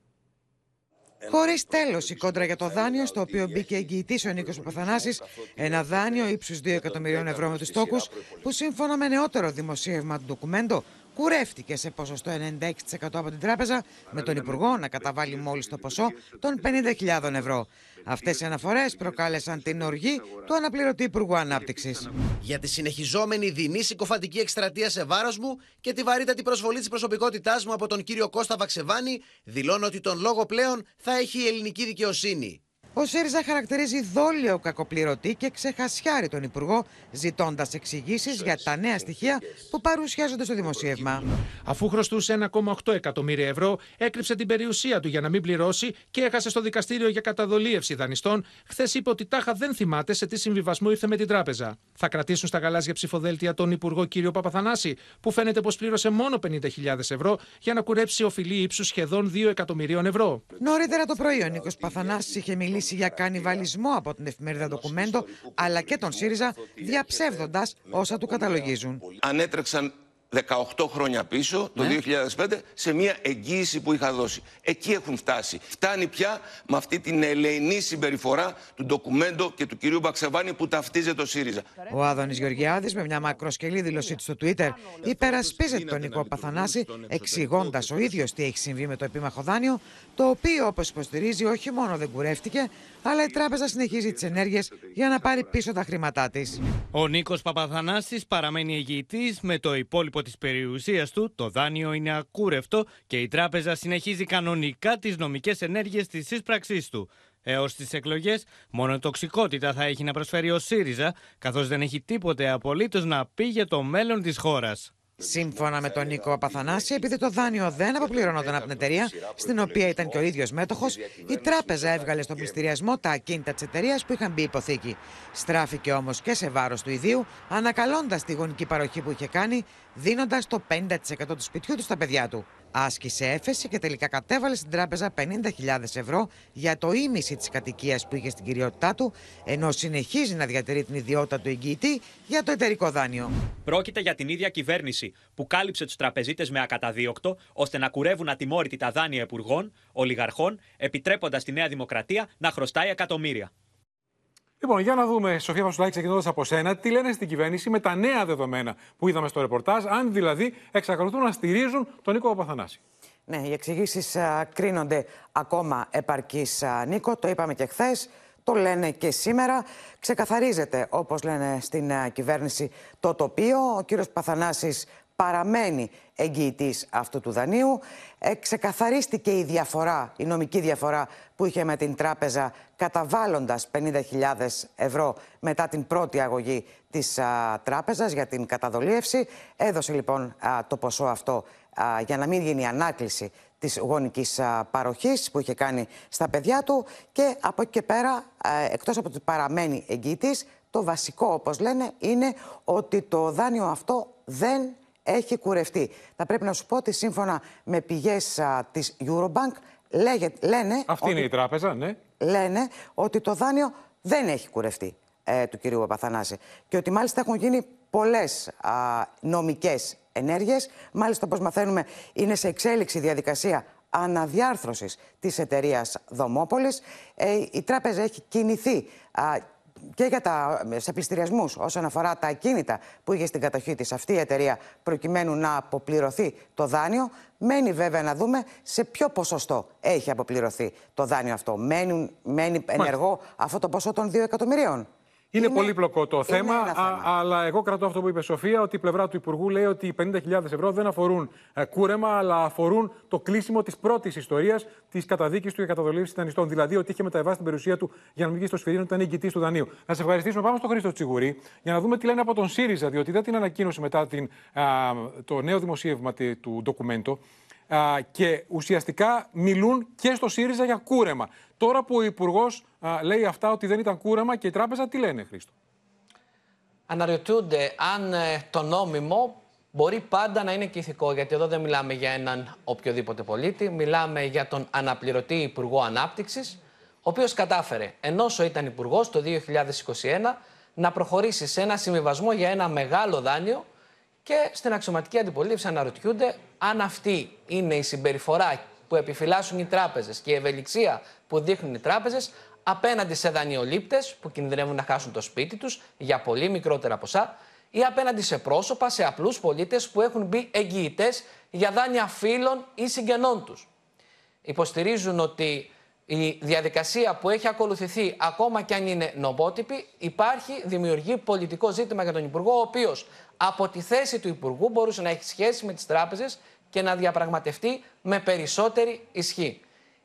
Speaker 23: Χωρίς τέλος η κόντρα για το δάνειο, στο οποίο μπήκε εγγυητής ο Νίκος Παπαθανάση, ένα δάνειο ύψους 2 εκατομμυρίων ευρώ με τους τόκους, που σύμφωνα με νεότερο δημοσίευμα του ντοκουμέντο κουρεύτηκε σε ποσοστό 96% από την τράπεζα, με τον Υπουργό να καταβάλει μόλις το ποσό των 50.000 ευρώ. Αυτές οι αναφορές προκάλεσαν την οργή του αναπληρωτή Υπουργού Ανάπτυξης.
Speaker 11: Για τη συνεχιζόμενη δεινή συκοφαντική εκστρατεία σε βάρος μου και τη βαρύτατη προσβολή της προσωπικότητάς μου από τον κύριο Κώστα Βαξεβάνη, δηλώνω ότι τον λόγο πλέον θα έχει η ελληνική δικαιοσύνη.
Speaker 23: Ο ΣΥΡΙΖΑ χαρακτηρίζει δόλιο κακοπληρωτή και ξεχασιάρει τον Υπουργό, ζητώντας εξηγήσεις για τα νέα στοιχεία που παρουσιάζονται στο δημοσίευμα.
Speaker 22: Αφού χρωστούσε 1,8 εκατομμύρια ευρώ, έκρυψε την περιουσία του για να μην πληρώσει και έχασε στο δικαστήριο για καταδολίευση δανειστών, χθες είπε ότι τάχα δεν θυμάται σε τι συμβιβασμό ήρθε με την τράπεζα. Θα κρατήσουν στα γαλάζια ψηφοδέλτια τον Υπουργό κ. Παπαθανάση, που φαίνεται πως πλήρωσε μόνο 50.000 ευρώ για να κουρέψει οφειλή ύψους σχεδόν 2 εκατομμυρίων ευρώ.
Speaker 23: Νωρίτερα το πρωί ο Νίκος Παθανάσης είχε μιλήσει για κανιβαλισμό από την εφημερίδα Ντοκουμέντο αλλά και τον ΣΥΡΙΖΑ, διαψεύδοντας όσα του καταλογίζουν.
Speaker 24: Ανέτρεξαν 18 χρόνια πίσω, το 2005, σε μια εγγύηση που είχα δώσει. Εκεί έχουν φτάσει. Φτάνει πια με αυτή την ελεηνή συμπεριφορά του ντοκουμέντο και του κυρίου Μπαξεβάνη που ταυτίζεται το ΣΥΡΙΖΑ.
Speaker 23: Ο Άδωνης Γεωργιάδης με μια μακροσκελή δήλωσή του στο Twitter υπερασπίζεται τον Νικό Παθανάση εξηγώντας ο ίδιος τι έχει συμβεί με το επίμαχο δάνειο το οποίο όπως υποστηρίζει όχι μόνο δεν κουρεύτηκε αλλά η τράπεζα συνεχίζει τις ενέργειες για να πάρει πίσω τα χρήματά της.
Speaker 25: Ο Νίκος Παπαθανάσης παραμένει εγγυητής με το υπόλοιπο της περιουσίας του, το δάνειο είναι ακούρευτο και η τράπεζα συνεχίζει κανονικά τις νομικές ενέργειες της εισπραξής του. Έως τις εκλογές, μόνο τοξικότητα θα έχει να προσφέρει ο ΣΥΡΙΖΑ, καθώς δεν έχει τίποτε απολύτως να πει για το μέλλον της χώρας.
Speaker 23: Σύμφωνα με τον Νίκο Παπαθανάση, επειδή το δάνειο δεν αποπληρωνόταν από την εταιρεία, στην οποία ήταν και ο ίδιος μέτοχος, η τράπεζα έβγαλε στον πληστηριασμό τα ακίνητα της εταιρείας που είχαν μπει υποθήκη. Στράφηκε όμως και σε βάρος του ιδίου, ανακαλώντας τη γονική παροχή που είχε κάνει, δίνοντας το 50% του σπιτιού του στα παιδιά του. Άσκησε έφεση και τελικά κατέβαλε στην τράπεζα 50.000 ευρώ για το ίμιση της κατοικίας που είχε στην κυριότητά του, ενώ συνεχίζει να διατηρεί την ιδιότητα του εγγυητή για το εταιρικό δάνειο.
Speaker 26: Πρόκειται για την ίδια κυβέρνηση που κάλυψε τους τραπεζίτες με ακαταδίωκτο ώστε να κουρεύουν ατιμόρυτη τα δάνεια υπουργών, ολιγαρχών, επιτρέποντας τη Νέα Δημοκρατία να χρωστάει εκατομμύρια.
Speaker 2: Λοιπόν, για να δούμε, Σοφία Βασουλάκη, ξεκινώντας από σένα, τι λένε στην κυβέρνηση με τα νέα δεδομένα που είδαμε στο ρεπορτάζ, αν δηλαδή εξακολουθούν να στηρίζουν τον Νίκο Παπαθανάση.
Speaker 23: Ναι, οι εξηγήσεις κρίνονται ακόμα επαρκείς, Νίκο. Το είπαμε και χθες. Το λένε και σήμερα. Ξεκαθαρίζεται, όπως λένε στην κυβέρνηση, το τοπίο. Ο κύριος Παθανάσης παραμένει εγγυητής αυτού του δανείου. Ε, ξεκαθαρίστηκε η διαφορά, η νομική διαφορά που είχε με την τράπεζα καταβάλλοντας 50.000 ευρώ μετά την πρώτη αγωγή της α, τράπεζας για την καταδολίευση. Έδωσε λοιπόν το ποσό αυτό για να μην γίνει ανάκληση της γονικής παροχής που είχε κάνει στα παιδιά του και από εκεί και πέρα, εκτός από ότι παραμένει εγγυητής, το βασικό, όπως λένε, είναι ότι το δάνειο αυτό δεν έχει κουρευτεί. Θα πρέπει να σου πω ότι σύμφωνα με πηγές α, της Eurobank λένε...
Speaker 2: Αυτή
Speaker 23: ότι,
Speaker 2: είναι η τράπεζα, ναι.
Speaker 23: Λένε ότι το δάνειο δεν έχει κουρευτεί ε, του κυρίου Παπαθανάση και ότι μάλιστα έχουν γίνει πολλές α, νομικές ενέργειες. Μάλιστα, όπως μαθαίνουμε, είναι σε εξέλιξη διαδικασία αναδιάρθρωσης της εταιρείας Δομόπολης. Ε, η τράπεζα έχει κινηθεί και για τα, σε πληστηριασμούς όσον αφορά τα ακίνητα που είχε στην κατοχή της αυτή η εταιρεία προκειμένου να αποπληρωθεί το δάνειο. Μένει βέβαια να δούμε σε ποιο ποσοστό έχει αποπληρωθεί το δάνειο αυτό. Μένει, μένει ενεργό αυτό το ποσό των 2 εκατομμυρίων;
Speaker 2: Είναι, πολύπλοκο το
Speaker 23: είναι
Speaker 2: θέμα,
Speaker 23: ένα θέμα.
Speaker 2: α- αλλά εγώ κρατώ αυτό που είπε η Σοφία, ότι η πλευρά του Υπουργού λέει ότι οι 50.000 ευρώ δεν αφορούν ε, κούρεμα, αλλά αφορούν το κλείσιμο της πρώτης ιστορίας της καταδίκης του για καταδολίευση δανειστών. Δηλαδή ότι είχε μεταβάσει την περιουσία του για να μην βγει στο σφυρί, ήταν εγκυτή του δανείου. Να σε ευχαριστήσουμε. Πάμε στον Χρήστο Τσιγουρή για να δούμε τι λένε από τον ΣΥΡΙΖΑ, διότι δεν την ανακοίνωσε μετά την, α, το νέο δημοσίευμα τε- του ντοκουμέντο. Α, και ουσιαστικά μιλούν και στο ΣΥΡΙΖΑ για κούρεμα. Τώρα που ο Υπουργός λέει αυτά ότι δεν ήταν κούρεμα και η τράπεζα, τι λένε, Χρήστο;
Speaker 9: αναρωτιούνται αν ε, το νόμιμο μπορεί πάντα να είναι και ηθικό. Γιατί εδώ δεν μιλάμε για έναν οποιοδήποτε πολίτη, μιλάμε για τον αναπληρωτή Υπουργό Ανάπτυξης, ο οποίος κατάφερε, ενώ ήταν Υπουργός το 2021, να προχωρήσει σε ένα συμβιβασμό για ένα μεγάλο δάνειο και στην αξιωματική αντιπολίτευση αναρωτιούνται αν αυτή είναι η συμπεριφορά που επιφυλάσσουν οι τράπεζες και η ευελιξία που δείχνουν οι τράπεζες απέναντι σε δανειολήπτες που κινδυνεύουν να χάσουν το σπίτι τους για πολύ μικρότερα ποσά ή απέναντι σε πρόσωπα, σε απλούς πολίτες που έχουν μπει εγγυητές για δάνεια φίλων ή συγγενών τους. Υποστηρίζουν ότι η διαδικασία που έχει ακολουθηθεί, ακόμα και αν είναι νομότυπη, υπάρχει, δημιουργεί πολιτικό ζήτημα για τον Υπουργό, ο οποίος από τη θέση του Υπουργού μπορούσε να έχει σχέση με τις τράπεζες και να διαπραγματευτεί με περισσότερη ισχύ.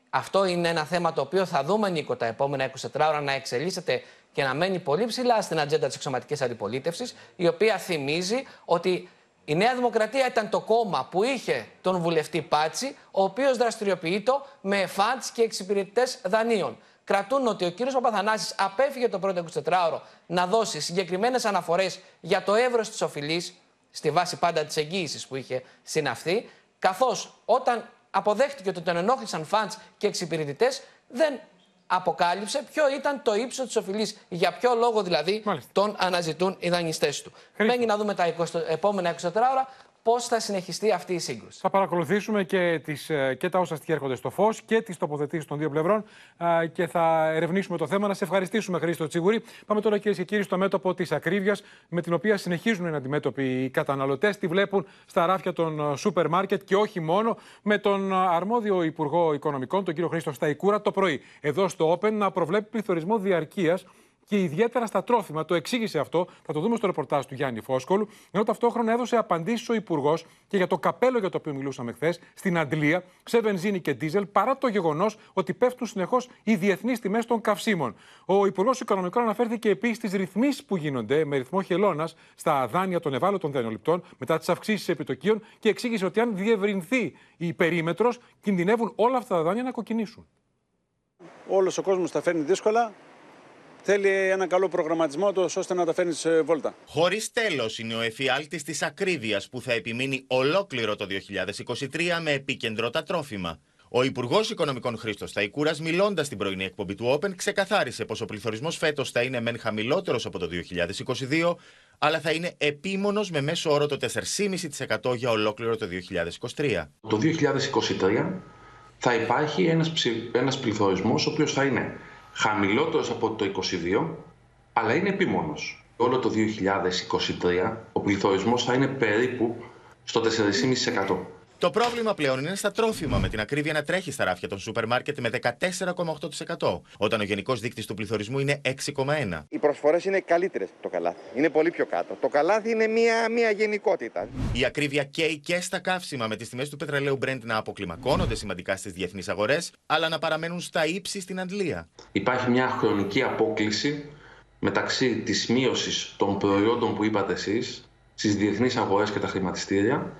Speaker 9: Αυτό είναι ένα θέμα το οποίο θα δούμε, Νίκο, τα επόμενα 24 ώρα να εξελίσσεται και να μένει πολύ ψηλά στην ατζέντα της εξωματικής αντιπολίτευσης, η οποία θυμίζει ότι η Νέα Δημοκρατία ήταν το κόμμα που είχε τον βουλευτή Πάτσι, ο οποίος δραστηριοποιείται με φαντς και εξυπηρετητές δανείων. Κρατούν ότι ο κύριος Παπαθανάσης απέφυγε το πρώτο 24ωρο να δώσει συγκεκριμένες αναφορές για το εύρος της οφειλής, στη βάση πάντα της εγγύησης που είχε συναυθεί, καθώς όταν αποδέχτηκε ότι τον ενόχλησαν φαντς και εξυπηρετητές, δεν αποκάλυψε ποιο ήταν το ύψος της οφειλής. Για ποιο λόγο δηλαδή τον αναζητούν οι δανειστές του. Μένει να δούμε τα 20 επόμενα 24 ώρα πώς θα συνεχιστεί αυτή η σύγκρουση.
Speaker 2: Θα παρακολουθήσουμε και, τις, ε, και τα όσα στοιχεία έρχονται στο φως και τις τοποθετήσεις των δύο πλευρών ε, και θα ερευνήσουμε το θέμα. Να σε ευχαριστήσουμε, Χρήστο Τσιγουρή. Πάμε τώρα, κυρίες και κύριοι, στο μέτωπο της ακρίβειας, με την οποία συνεχίζουν να είναι αντιμέτωποι οι καταναλωτές. Τη βλέπουν στα ράφια των ε, σούπερ μάρκετ και όχι μόνο, με τον ε, αρμόδιο Υπουργό Οικονομικών, τον κύριο Χρήστο Σταϊκούρα, το πρωί. Εδώ στο Open να προβλέπει πληθωρισμό διαρκείας και ιδιαίτερα στα τρόφιμα. Το εξήγησε αυτό, θα το δούμε στο ρεπορτάζ του Γιάννη Φόσκολου, ενώ ταυτόχρονα έδωσε απαντήσεις ο Υπουργός και για το καπέλο για το οποίο μιλούσαμε χθες στην Αντλία, σε βενζίνη και ντίζελ, παρά το γεγονός ότι πέφτουν συνεχώς οι διεθνείς τιμές των καυσίμων. Ο Υπουργός Οικονομικών αναφέρθηκε επίσης στις ρυθμίσεις που γίνονται με ρυθμό χελώνας στα δάνεια των ευάλωτων δανειοληπτών μετά τις αυξήσεις επιτοκίων και εξήγησε ότι αν διευρυνθεί η περίμετρος, κινδυνεύουν όλα αυτά τα δάνεια να κοκκινήσουν.
Speaker 27: Όλος ο κόσμος τα φέρνει δύσκολα. Θέλει ένα καλό προγραμματισμό του ώστε να τα φέρνει σε βόλτα.
Speaker 28: Χωρίς τέλος είναι ο εφιάλτης της ακρίβειας που θα επιμείνει ολόκληρο το 2023 με επίκεντρο τα τρόφιμα. Ο Υπουργός Οικονομικών Χρήστος Ταϊκούρα, μιλώντας στην πρωινή εκπομπή του Open, ξεκαθάρισε πως ο πληθωρισμός φέτος θα είναι μεν χαμηλότερος από το 2022, αλλά θα είναι επίμονος με μέσο όρο το 4,5% για ολόκληρο το 2023.
Speaker 29: Το 2023 θα υπάρχει ένας, ψη- ένας πληθωρισμός ο οποίος θα είναι χαμηλότερος από το 2022, αλλά είναι επίμονος. Όλο το 2023 ο πληθωρισμός θα είναι περίπου στο 4,5%.
Speaker 28: Το πρόβλημα πλέον είναι στα τρόφιμα, με την ακρίβεια να τρέχει στα ράφια των σούπερ μάρκετ με 14,8%, όταν ο γενικός δείκτης του πληθωρισμού είναι 6,1%.
Speaker 30: Οι προσφορές είναι καλύτερες το καλάθι. Είναι πολύ πιο κάτω. Το καλάθι είναι μια, μια γενικότητα.
Speaker 28: Η ακρίβεια καίει και στα καύσιμα, με τις τιμές του πετρελαίου Brent να αποκλιμακώνονται σημαντικά στις διεθνείς αγορές, αλλά να παραμένουν στα ύψη στην Αντλία.
Speaker 29: Υπάρχει μια χρονική απόκληση μεταξύ της μείωσης των προϊόντων που είπατε εσείς στις διεθνείς αγορές και τα χρηματιστήρια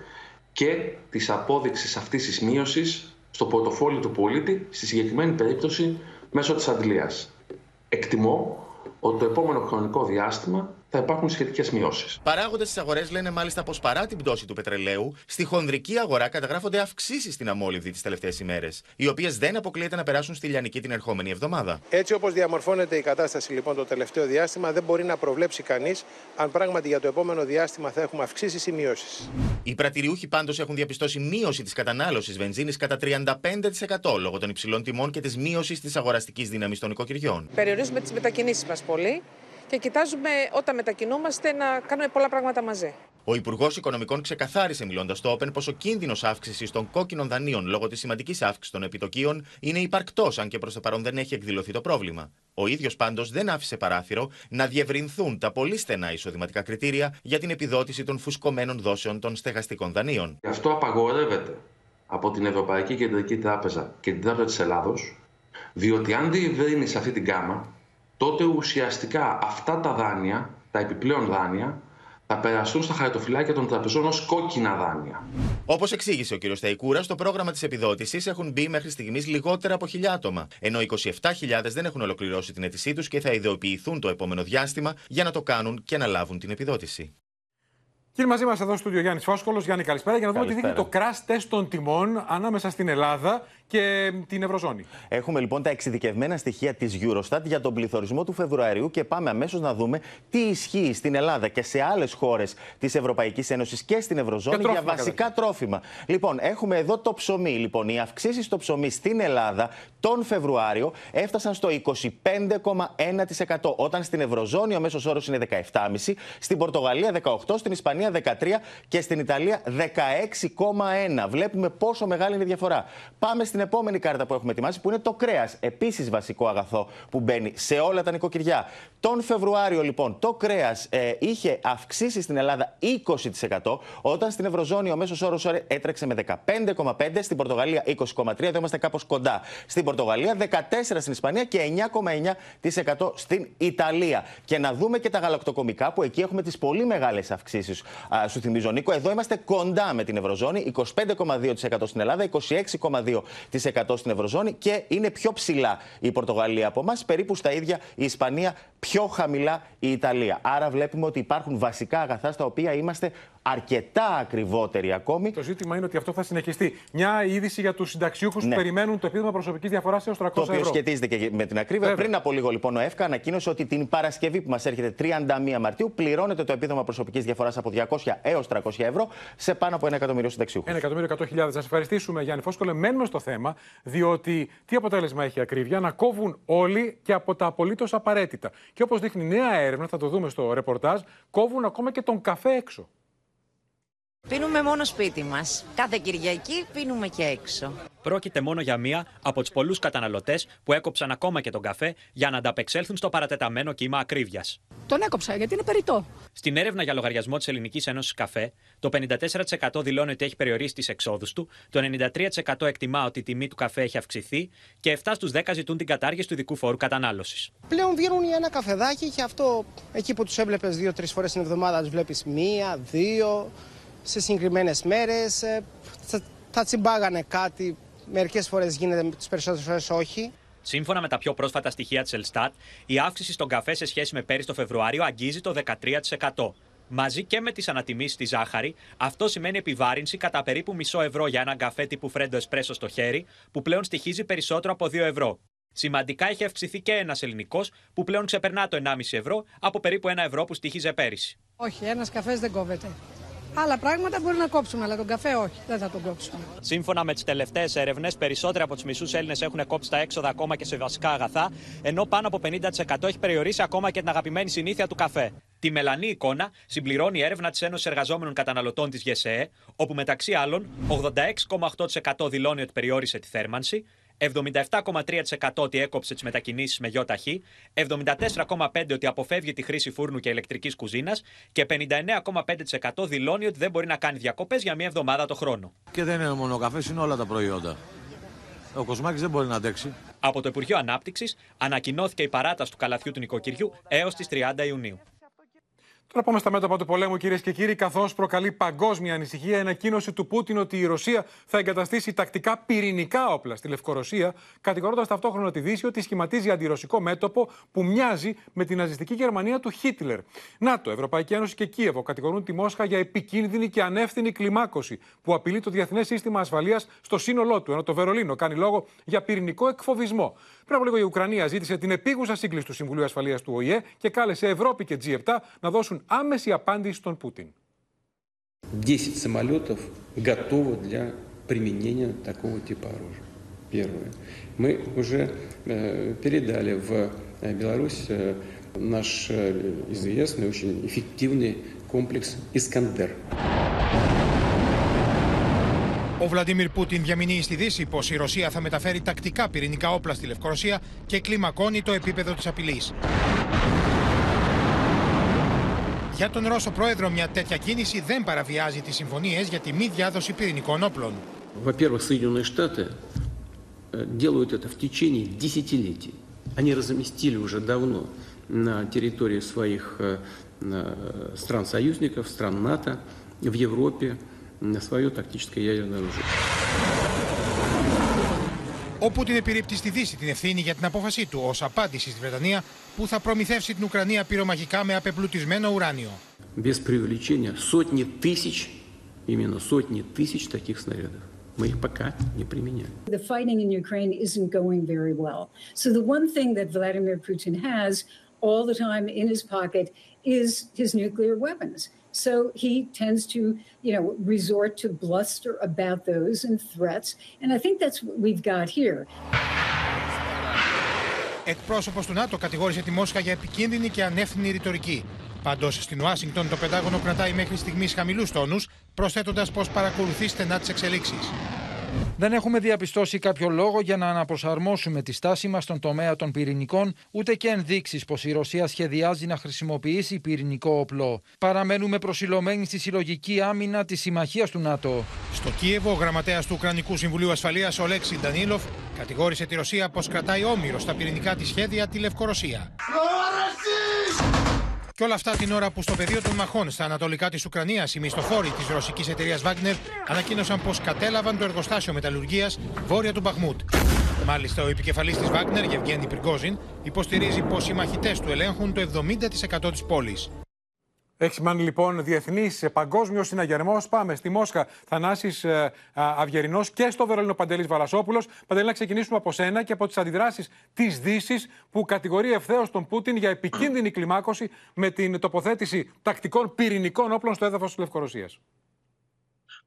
Speaker 29: και της απόδειξης αυτής της μείωσης στο πορτοφόλι του πολίτη, στη συγκεκριμένη περίπτωση μέσω της αντλίας. Εκτιμώ ότι το επόμενο χρονικό διάστημα θα υπάρχουν σχετικές μειώσεις.
Speaker 28: Παράγοντες στι αγορές λένε μάλιστα πως παρά την πτώση του πετρελαίου, στη χονδρική αγορά καταγράφονται αυξήσεις στην αμόλυβδη τις τελευταίες ημέρες, οι οποίες δεν αποκλείεται να περάσουν στη λιανική την ερχόμενη εβδομάδα.
Speaker 31: Έτσι όπως διαμορφώνεται η κατάσταση λοιπόν το τελευταίο διάστημα δεν μπορεί να προβλέψει κανείς αν πράγματι για το επόμενο διάστημα θα έχουμε αυξήσεις ή μειώσεις.
Speaker 28: Οι πρατηριούχοι πάντως έχουν διαπιστώσει μείωση της κατανάλωσης βενζίνης κατά 35% λόγω των υψηλών τιμών και της μείωσης της αγοραστικής δύναμης των οικοκυριών.
Speaker 32: Περιορίζουμε τις μετακινήσεις μας πολύ και κοιτάζουμε όταν μετακινούμαστε να κάνουμε πολλά πράγματα μαζί.
Speaker 33: Ο Υπουργός Οικονομικών ξεκαθάρισε, μιλώντας στο Open, πω ο κίνδυνος αύξησης των κόκκινων δανείων λόγω της σημαντικής αύξησης των επιτοκίων είναι υπαρκτός, αν και προς το παρόν δεν έχει εκδηλωθεί το πρόβλημα. Ο ίδιος πάντως δεν άφησε παράθυρο να διευρυνθούν τα πολύ στενά εισοδηματικά κριτήρια για την επιδότηση των φουσκωμένων δόσεων των στεγαστικών δανείων.
Speaker 29: Γι' αυτό απαγορεύεται από την Ευρωπαϊκή Κεντρική Τράπεζα και την Τράπεζα της Ελλάδος, διότι αν διευρύνεις αυτή την κάμα, τότε ουσιαστικά αυτά τα δάνεια, τα επιπλέον δάνεια, θα περαστούν στα χαρτοφυλάκια των τραπεζών ως κόκκινα δάνεια.
Speaker 33: Όπως εξήγησε ο κ. Σταϊκούρα, στο πρόγραμμα της επιδότησης έχουν μπει μέχρι στιγμής λιγότερα από χιλιά άτομα, ενώ 27.000 δεν έχουν ολοκληρώσει την αίτησή τους και θα ιδεοποιηθούν το επόμενο διάστημα για να το κάνουν και να λάβουν την επιδότηση.
Speaker 2: Κύριε μαζί μας εδώ στο στούντιο Γιάννης Φόσκολο. Γιάννη, καλησπέρα. Για να δούμε τι δείχνει το crash test των τιμών ανάμεσα στην Ελλάδα και την Ευρωζώνη.
Speaker 28: Έχουμε λοιπόν τα εξειδικευμένα στοιχεία της Eurostat για τον πληθωρισμό του Φεβρουαρίου και πάμε αμέσως να δούμε τι ισχύει στην Ελλάδα και σε άλλες χώρες της Ευρωπαϊκής Ένωσης και στην Ευρωζώνη για βασικά τρόφιμα. Λοιπόν, έχουμε εδώ το ψωμί. Λοιπόν, οι αυξήσεις στο ψωμί στην Ελλάδα τον Φεβρουάριο έφτασαν στο 25,1%. Όταν στην Ευρωζώνη ο μέσος όρος είναι 17,5%, στην Πορτογαλία 18%, στην Ισπανία 13% και στην Ιταλία 16,1%. Βλέπουμε πόσο μεγάλη είναι η διαφορά. Πάμε στην στην επόμενη κάρτα που έχουμε ετοιμάσει, που είναι το κρέας. Επίσης βασικό αγαθό που μπαίνει σε όλα τα νοικοκυριά. Τον Φεβρουάριο, λοιπόν, το κρέας ε, είχε αυξήσει στην Ελλάδα 20%, όταν στην Ευρωζώνη ο μέσος όρος έτρεξε με 15,5%, στην Πορτογαλία 20,3%, εδώ είμαστε κάπως κοντά. Στην Πορτογαλία 14% στην Ισπανία και 9,9% στην Ιταλία. Και να δούμε και τα γαλακτοκομικά, που εκεί έχουμε τις πολύ μεγάλες αυξήσεις. Σου θυμίζω, Νίκο, εδώ είμαστε κοντά με την Ευρωζώνη, 25,2% στην Ελλάδα, 26,2% στην Ευρωζώνη και είναι πιο ψηλά η Πορτογαλία από εμάς, περίπου στα ίδια η Ισπανία, πιο χαμηλά η Ιταλία. Άρα βλέπουμε ότι υπάρχουν βασικά αγαθά στα οποία είμαστε αρκετά ακριβότεροι ακόμη.
Speaker 2: Το ζήτημα είναι ότι αυτό θα συνεχιστεί. Μια είδηση για τους συνταξιούχους ναι. που περιμένουν το επίδομα προσωπικής διαφοράς έως 300 ευρώ.
Speaker 28: Το οποίο σχετίζεται και με την ακρίβεια. Πριν από λίγο, λοιπόν, ο ΕΦΚΑ ανακοίνωσε ότι την Παρασκευή που μας έρχεται 31 Μαρτίου πληρώνεται το επίδομα προσωπικής διαφοράς από 200 έως 300 ευρώ σε πάνω από 1 εκατομμύριο συνταξιούχους.
Speaker 2: 1 εκατομμύριο 100.000. Σας ευχαριστήσουμε, Γιάννη Φόσκολε. Μένουμε στο θέμα, διότι τι αποτέλεσμα έχει ακρίβεια; Να κόβουν όλοι και από τα απολύτως απαραίτητα. Και όπως δείχνει νέα έρευνα, θα το δούμε στο ρεπορτάζ, κόβουν ακόμα και τον καφέ έξω.
Speaker 34: Πίνουμε μόνο σπίτι μας. Κάθε Κυριακή πίνουμε και έξω.
Speaker 26: Πρόκειται μόνο για μία από του πολλούς καταναλωτές που έκοψαν ακόμα και τον καφέ για να ανταπεξέλθουν στο παρατεταμένο κύμα ακρίβειας.
Speaker 35: Τον έκοψα γιατί είναι περιττό.
Speaker 26: Στην έρευνα για λογαριασμό της Ελληνικής Ένωσης Καφέ, το 54% δηλώνει ότι έχει περιορίσει τις εξόδους του, το 93% εκτιμά ότι η τιμή του καφέ έχει αυξηθεί και 7 στους 10 ζητούν την κατάργηση του ειδικού φόρου κατανάλωσης.
Speaker 35: Πλέον βγαίνουν για ένα καφεδάκι και αυτό εκεί που τους έβλεπες δύο-τρεις φορές την εβδομάδα, τους βλέπεις μία, δύο σε συγκεκριμένες μέρες. Ε, θα, θα τσιμπάγανε κάτι. Μερικές φορές γίνεται, τις περισσότερες φορές όχι.
Speaker 26: Σύμφωνα με τα πιο πρόσφατα στοιχεία της Ελστάτ, η αύξηση στον καφέ σε σχέση με πέρυσι το Φεβρουάριο αγγίζει το 13%. Μαζί και με τις ανατιμήσεις στη ζάχαρη, αυτό σημαίνει επιβάρυνση κατά περίπου μισό ευρώ για έναν καφέ τύπου φρέντο εσπρέσο στο χέρι, που πλέον στοιχίζει περισσότερο από 2 ευρώ. Σημαντικά έχει αυξηθεί και ένας ελληνικός, που πλέον ξεπερνά το 1,5 ευρώ από περίπου 1 ευρώ που στοιχίζε πέρυσι.
Speaker 35: Όχι, ένας καφές δεν κόβεται. Άλλα πράγματα μπορεί να κόψουμε, αλλά τον καφέ όχι, δεν θα τον κόψουμε.
Speaker 26: Σύμφωνα με τις τελευταίες έρευνες, περισσότεροι από τους μισούς Έλληνες έχουν κόψει τα έξοδα ακόμα και σε βασικά αγαθά, ενώ πάνω από 50% έχει περιορίσει ακόμα και την αγαπημένη συνήθεια του καφέ. Τη μελανή εικόνα συμπληρώνει η έρευνα της Ένωσης Εργαζόμενων Καταναλωτών της ΓΕΣΕΕ, όπου μεταξύ άλλων 86,8% δηλώνει ότι περιόρισε τη θέρμανση, 77,3% ότι έκοψε τις μετακινήσεις με ΙΟΤΑΧΗ, 74,5% ότι αποφεύγει τη χρήση φούρνου και ηλεκτρικής κουζίνας και 59,5% δηλώνει ότι δεν μπορεί να κάνει διακοπές για μία εβδομάδα το χρόνο.
Speaker 36: Και δεν είναι μόνο ο καφές, είναι όλα τα προϊόντα. Ο Κοσμάκης δεν μπορεί να αντέξει.
Speaker 26: Από το Υπουργείο Ανάπτυξης ανακοινώθηκε η παράταση του καλαθιού του νοικοκυριού έως τις 30 Ιουνίου.
Speaker 2: Τώρα πάμε στα μέτωπα του πολέμου, κυρίες και κύριοι, καθώς προκαλεί παγκόσμια ανησυχία η ανακοίνωση του Πούτιν ότι η Ρωσία θα εγκαταστήσει τακτικά πυρηνικά όπλα στη Λευκορωσία, κατηγορώντας ταυτόχρονα τη Δύση ότι σχηματίζει αντιρωσικό μέτωπο που μοιάζει με την ναζιστική Γερμανία του Χίτλερ. ΝΑΤΟ, Ευρωπαϊκή Ένωση και Κίεβο κατηγορούν τη Μόσχα για επικίνδυνη και ανεύθυνη κλιμάκωση που απειλεί το διεθνές σύστημα ασφαλείας στο σύνολό του, ενώ το Βερολίνο κάνει λόγο για πυρηνικό εκφοβισμό. Πριν από λίγο η Ουκρανία ζήτησε την επίγουσα σύγκληση του Συμβουλίου Ασφαλείας του ΟΗΕ και κάλεσε Ευρώπη και G7 να δώσουν άμεση απάντηση στον Πούτιν.
Speaker 37: 10 самолетов готовы для применения такого типа оружия. Первое. Мы уже э, передали в Беларусь э, наш э, известный, очень эффективный
Speaker 38: комплекс «Искандер».
Speaker 39: Ο Βλαντίμιρ Πούτιν διαμηνύει στη Δύση πω η Ρωσία θα μεταφέρει τακτικά πυρηνικά όπλα στη Λευκορωσία και κλιμακώνει το επίπεδο τη απειλή. Για τον Ρώσο πρόεδρο, μια τέτοια κίνηση δεν παραβιάζει τι συμφωνίε για τη μη διάδοση πυρηνικών όπλων.
Speaker 38: Во-первых, Соединенные Штаты делают это в течение десятилетий. Они разместили уже давно на территории своих стран-союзников, стран НАТО, в Европе свое тактическое ядерное оружие.
Speaker 39: Ο Πούτιν επιρρύπτει στη Δύση την ευθύνη για την απόφασή του ω απάντηση στη Βρετανία που θα προμηθεύσει την Ουκρανία πυρομαχικά με απεπλουτισμένο ουράνιο.
Speaker 38: Без преувеличения сотни тысяч, именно сотни тысяч таких снарядов. Мы их пока не применяем.
Speaker 40: The fighting in Ukraine isn't going very well. So the one thing that Vladimir Putin has all the time in his pocket is his nuclear weapons. So he tends to, you know, resort to bluster about those and threats. And I think that's what we've got here.
Speaker 39: Εκπρόσωπος του ΝΑΤΟ κατηγόρησε τη Μόσχα για επικίνδυνη και ανεύθυνη ρητορική. Πάντως στην Ουάσιγκτον το Πεντάγωνο κρατάει μέχρι στιγμής χαμηλούς τόνους, προσθέτοντας πως παρακολουθεί στενά τις εξελίξεις.
Speaker 41: Δεν έχουμε διαπιστώσει κάποιο λόγο για να αναπροσαρμόσουμε τη στάση μας στον τομέα των πυρηνικών, ούτε και ενδείξεις πως η Ρωσία σχεδιάζει να χρησιμοποιήσει πυρηνικό όπλο. Παραμένουμε προσιλωμένοι στη συλλογική άμυνα της συμμαχίας του ΝΑΤΟ.
Speaker 39: Στο Κίεβο, ο γραμματέας του Ουκρανικού Συμβουλίου Ασφαλείας, ο Λέξη Ντανίλοφ, κατηγόρησε τη Ρωσία πως κρατάει όμοιρο στα πυρηνικά της σχέδια τη Λευκορωσία. Και όλα αυτά την ώρα που στο πεδίο των μαχών στα ανατολικά της Ουκρανίας οι μισθοφόροι της ρωσικής εταιρείας Wagner ανακοίνωσαν πως κατέλαβαν το εργοστάσιο μεταλλουργίας βόρεια του Μπαχμούτ. Μάλιστα, ο επικεφαλής της Wagner, Γευγέννη Πριγκόζιν, υποστηρίζει πως οι μαχητές του ελέγχουν το 70% της πόλης.
Speaker 2: Έχει σημάνει λοιπόν διεθνής παγκόσμιος συναγερμός. Πάμε στη Μόσχα. Θανάσης ε, Αυγερινός και στο Βερολίνο Παντελής Βαρασόπουλος. Παντελή, να ξεκινήσουμε από σένα και από τις αντιδράσεις της Δύσης που κατηγορεί ευθέως τον Πούτιν για επικίνδυνη κλιμάκωση με την τοποθέτηση τακτικών πυρηνικών όπλων στο έδαφος της Λευκορωσίας.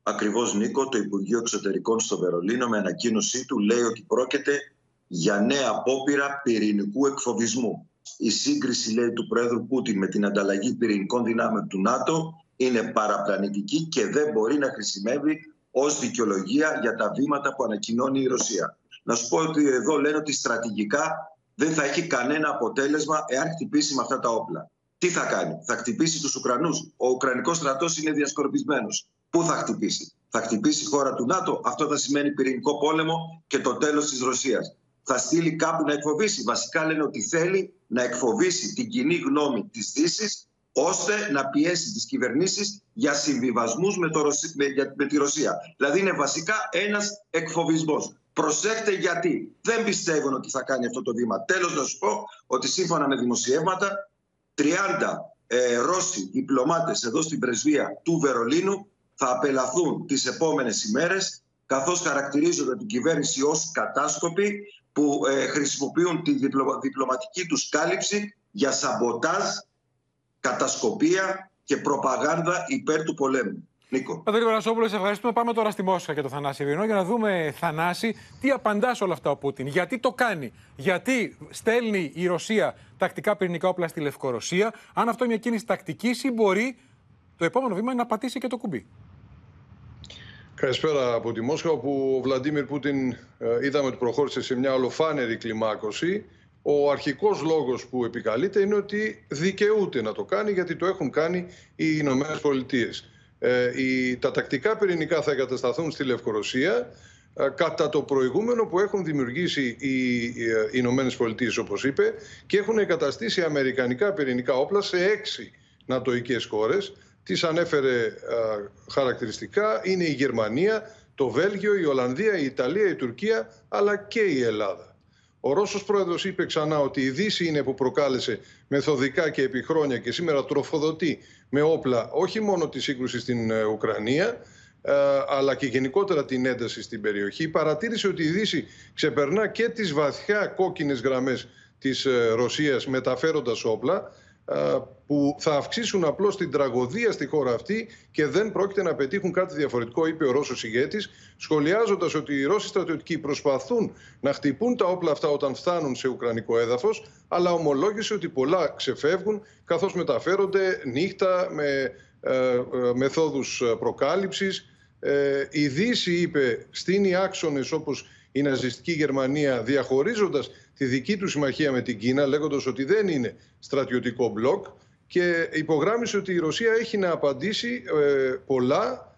Speaker 42: Ακριβώς, Νίκο, το Υπουργείο Εξωτερικών στο Βερολίνο με ανακοίνωσή του λέει ότι πρόκειται για νέα απόπειρα πυρηνικού εκφοβισμού. Η σύγκριση, λέει, του Πρόεδρου Πούτιν με την ανταλλαγή πυρηνικών δυνάμεων του ΝΑΤΟ είναι παραπλανητική και δεν μπορεί να χρησιμεύει ως δικαιολογία για τα βήματα που ανακοινώνει η Ρωσία. Να σου πω ότι εδώ λένε ότι στρατηγικά δεν θα έχει κανένα αποτέλεσμα εάν χτυπήσει με αυτά τα όπλα. Τι θα κάνει, θα χτυπήσει τους Ουκρανούς. Ο Ουκρανικός στρατός είναι διασκορπισμένος. Πού θα χτυπήσει, θα χτυπήσει η χώρα του ΝΑΤΟ; Αυτό θα σημαίνει πυρηνικό πόλεμο και το τέλος της Ρωσίας θα στείλει κάπου να εκφοβήσει. Βασικά λένε ότι θέλει να εκφοβήσει την κοινή γνώμη της δύσης, ώστε να πιέσει τις κυβερνήσεις για συμβιβασμούς με, το, με, με τη Ρωσία. Δηλαδή είναι βασικά ένας εκφοβισμός. Προσέχτε γιατί δεν πιστεύουν ότι θα κάνει αυτό το βήμα. Τέλος να σου πω ότι σύμφωνα με δημοσιεύματα 30 ε, Ρώσοι διπλωμάτες εδώ στην πρεσβεία του Βερολίνου θα απελαθούν τις επόμενες ημέρες καθώς χαρακτηρίζονται την κυβέρνηση ως κατάσκοπη που ε, χρησιμοποιούν τη διπλωματική τους κάλυψη για σαμποτάζ, κατασκοπία και προπαγάνδα υπέρ του πολέμου. Νίκο.
Speaker 2: Πατρίκο Βαρασόπουλο, σε ευχαριστούμε. Πάμε τώρα στη Μόσχα και το Θανάση Βινό για να δούμε, Θανάση, τι απαντά σε όλα αυτά ο Πούτιν. Γιατί το κάνει, Γιατί στέλνει η Ρωσία τακτικά πυρηνικά όπλα στη Λευκορωσία, αν αυτό είναι μια κίνηση τακτικής ή μπορεί το επόμενο βήμα να πατήσει και το κουμπί.
Speaker 43: Καλησπέρα από τη Μόσχα, όπου ο Βλαντίμιρ Πούτιν ε, είδαμε ότι προχώρησε σε μια ολοφάνερη κλιμάκωση. Ο αρχικός λόγος που επικαλείται είναι ότι δικαιούται να το κάνει, γιατί το έχουν κάνει οι Ηνωμένες Πολιτείες. Ε, τα τακτικά πυρηνικά θα εγκατασταθούν στη Λευκορωσία ε, κατά το προηγούμενο που έχουν δημιουργήσει οι Ηνωμένες Πολιτείες, όπως είπε, και έχουν εγκαταστήσει αμερικανικά πυρηνικά όπλα σε έξι νατοικές χώρες, Τις ανέφερε χαρακτηριστικά είναι η Γερμανία, το Βέλγιο, η Ολλανδία, η Ιταλία, η Τουρκία αλλά και η Ελλάδα. Ο Ρώσος πρόεδρος είπε ξανά ότι η Δύση είναι που προκάλεσε μεθοδικά και επί χρόνια και σήμερα τροφοδοτεί με όπλα όχι μόνο τη σύγκρουση στην ε, Ουκρανία αλλά και γενικότερα την ένταση στην περιοχή. Παρατήρησε ότι η Δύση ξεπερνά και τις βαθιά κόκκινες γραμμές της ε, Ρωσίας μεταφέροντας όπλα που θα αυξήσουν απλώς την τραγωδία στη χώρα αυτή και δεν πρόκειται να πετύχουν κάτι διαφορετικό, είπε ο Ρώσος ηγέτης, σχολιάζοντας ότι οι Ρώσοι στρατιωτικοί προσπαθούν να χτυπούν τα όπλα αυτά όταν φτάνουν σε ουκρανικό έδαφος, αλλά ομολόγησε ότι πολλά ξεφεύγουν καθώς μεταφέρονται νύχτα με μεθόδους προκάλυψης. Η Δύση είπε στείνει άξονες όπως η ναζιστική Γερμανία διαχωρίζοντας τη δική του συμμαχία με την Κίνα λέγοντας ότι δεν είναι στρατιωτικό μπλοκ και υπογράμμισε ότι η Ρωσία έχει να απαντήσει πολλά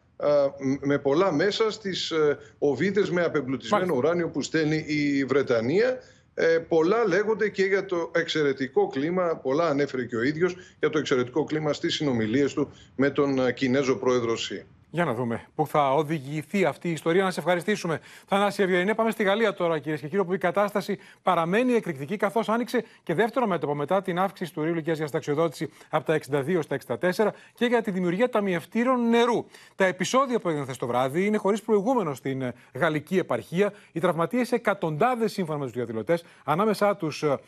Speaker 43: με πολλά μέσα στις ε, οβίδες με απεμπλουτισμένο ουράνιο που στέλνει η Βρετανία. Ε, πολλά λέγονται και για το εξαιρετικό κλίμα, πολλά ανέφερε και ο ίδιος, για το εξαιρετικό κλίμα στις συνομιλίες του με τον ε, Κινέζο πρόεδρο Σι.
Speaker 2: Για να δούμε πού θα οδηγηθεί αυτή η ιστορία. Να σε ευχαριστήσουμε. Θανάση Ευγενή, πάμε στη Γαλλία τώρα, κυρίες και κύριοι, όπου η κατάσταση παραμένει εκρηκτική, καθώς άνοιξε και δεύτερο μέτωπο μετά την αύξηση του ρίου ηλικίας για σταξιοδότηση από τα 62 στα 64 και για τη δημιουργία ταμιευτήρων νερού. Τα επεισόδια που έγιναν χθε το βράδυ είναι χωρίς προηγούμενο στην ε, γαλλική επαρχία. Οι τραυματίες εκατοντάδες σύμφωνα με τους διαδηλωτές, ανάμεσά τους ε,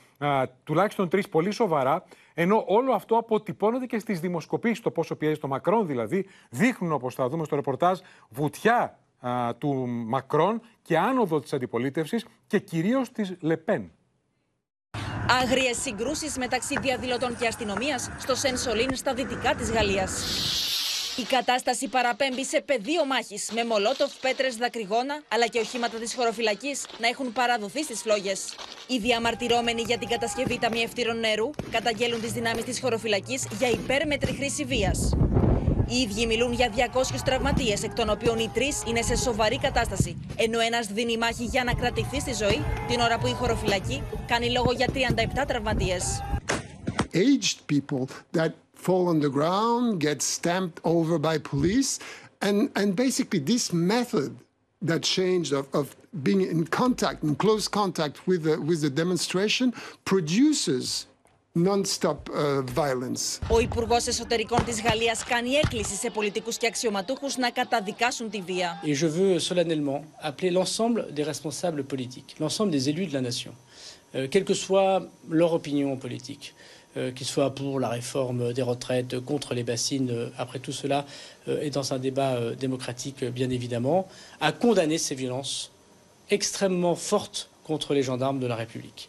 Speaker 2: τουλάχιστον τρεις πολύ σοβαρά. Ενώ όλο αυτό αποτυπώνεται και στις δημοσκοπήσεις, το πόσο πιέζει το Μακρόν δηλαδή, δείχνουν όπως θα δούμε στο ρεπορτάζ βουτιά του Μακρόν και άνοδο της αντιπολίτευσης και κυρίως της Λεπέν.
Speaker 44: Άγριες συγκρούσεις μεταξύ διαδηλωτών και αστυνομίας στο Σεν στα δυτικά της Γαλλίας. Η κατάσταση παραπέμπει σε πεδίο μάχης με μολότοφ, πέτρες, δακρυγόνα αλλά και οχήματα της χωροφυλακής να έχουν παραδοθεί στις φλόγες. Οι διαμαρτυρόμενοι για την κατασκευή ταμιευτήρων νερού καταγγέλουν τις δυνάμεις της χωροφυλακής για υπέρμετρη χρήση βίας. Οι ίδιοι μιλούν για 200 τραυματίες, εκ των οποίων οι τρεις είναι σε σοβαρή κατάσταση, ενώ ένας δίνει μάχη για να κρατηθεί στη ζωή, την ώρα που η χωροφυλακή κάνει λόγο για 37 τραυματίες. Aged people that fall on the ground, get stamped over by police. And, and basically this method that changed of, of being in contact, in close contact with the, with the demonstration produces non-stop uh, violence. Ο Υπουργό Εσωτερικών της Γαλλίας κάνει έκκληση σε πολιτικούς και αξιωματούχους να καταδικάσουν τη βία.
Speaker 45: Et je veux solennellement appeler l'ensemble des responsables politiques, l'ensemble des élus de la nation, euh, quelle que soit leur opinion politique, Euh, qu'il soit pour la réforme des retraites, contre les bassines. Euh, après tout cela euh, est dans un débat démocratique, bien évidemment, à condamner ces violences extrêmement fortes contre les gendarmes de la République.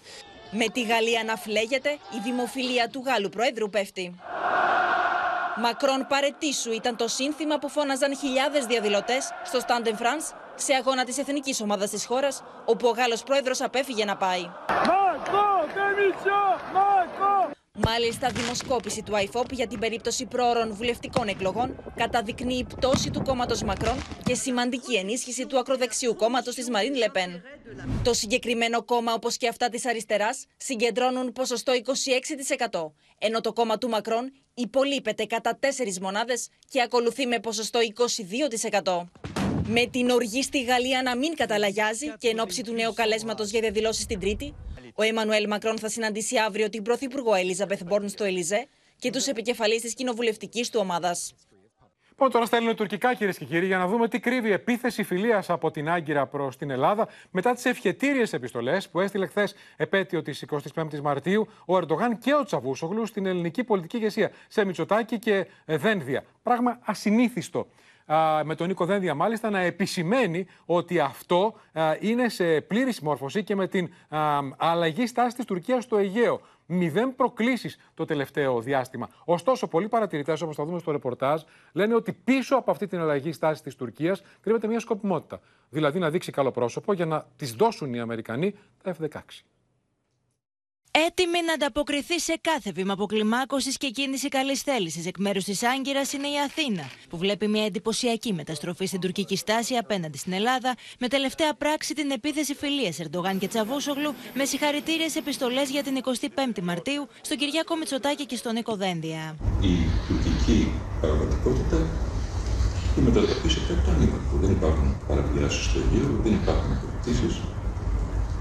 Speaker 44: Με τη Γαλλία να φλέγεται, η δημοφιλία του Γάλλου Προέδρου πέφτει. Μακρόν παρετήσου ήταν το σύνθημα που φώναζαν χιλιάδες διαδηλωτές στο Stade France σε αγώνα της εθνικής ομάδας της χώρας, όπου ο Γάλλος Πρόεδρος απέφυγε να πάει. Μάλιστα, δημοσκόπηση του IFOP για την περίπτωση πρόωρων βουλευτικών εκλογών καταδεικνύει πτώση του κόμματος Μακρόν και σημαντική ενίσχυση του ακροδεξιού κόμματος της Μαρίν Λεπέν. Το συγκεκριμένο κόμμα, όπως και αυτά της αριστεράς, συγκεντρώνουν ποσοστό 26%, ενώ το κόμμα του Μακρόν υπολείπεται κατά 4 μονάδες και ακολουθεί με ποσοστό 22%. Με την οργή στη Γαλλία να μην καταλαγιάζει και εν ώψη του νέου καλέσματος για διαδηλώσεις την Τρίτη, ο Εμμανουέλ Μακρόν θα συναντήσει αύριο την Πρωθυπουργό Ελίζαμπεθ Μπόρν στο Ελιζέ και τους επικεφαλεί της κοινοβουλευτικής του ομάδας.
Speaker 2: Πάμε τώρα στα ελληνοτουρκικά, κυρίες και κύριοι, για να δούμε τι κρύβει η επίθεση φιλίας από την Άγκυρα προς την Ελλάδα μετά τις ευχετήριες επιστολές που έστειλε χθες, επέτειο της 25η Μαρτίου, ο Ερντογάν και ο Τσαβούσογλου στην ελληνική πολιτική ηγεσία, σε Μητσοτάκη και Δένδια. Πράγμα ασυνήθιστο με τον Νίκο Δένδια μάλιστα να επισημαίνει ότι αυτό είναι σε πλήρη συμμόρφωση και με την αλλαγή στάσης της Τουρκίας στο Αιγαίο. Μηδέν προκλήσεις το τελευταίο διάστημα. Ωστόσο, πολλοί παρατηρητές, όπως θα δούμε στο ρεπορτάζ, λένε ότι πίσω από αυτή την αλλαγή στάσης της Τουρκίας κρύβεται μια σκοπιμότητα. Δηλαδή να δείξει καλό πρόσωπο για να τη δώσουν οι Αμερικανοί τα F-16.
Speaker 44: Έτοιμη να ανταποκριθεί σε κάθε βήμα αποκλιμάκωσης και κίνηση καλής θέλησης εκ μέρους της Άγκυρας είναι η Αθήνα, που βλέπει μια εντυπωσιακή μεταστροφή στην τουρκική στάση απέναντι στην Ελλάδα, με τελευταία πράξη την επίθεση φιλίας Ερντογάν και Τσαβούσογλου, με συγχαρητήριες επιστολές για την 25η Μαρτίου στον Κυριάκο Μητσοτάκη και στον Νίκο Δένδια.
Speaker 46: Η τουρκική πραγματικότητα η μετατοπίζεται από το ανύπαρκτο. Δεν υπάρχουν παραβιάσει στο Αιγαίο, δεν υπάρχουν αποκριτήσει,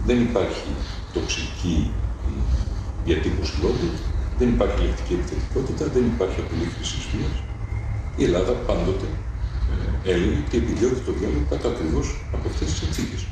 Speaker 46: δεν υπάρχει τοξική διατύπωση λόγου, δεν υπάρχει λεκτική επιθετικότητα, δεν υπάρχει απειλή χρήσης βία. Η Ελλάδα πάντοτε ε, έλεγε και επιδιώκει το διάλογο κατά ακριβώς από αυτές τις συνθήκες.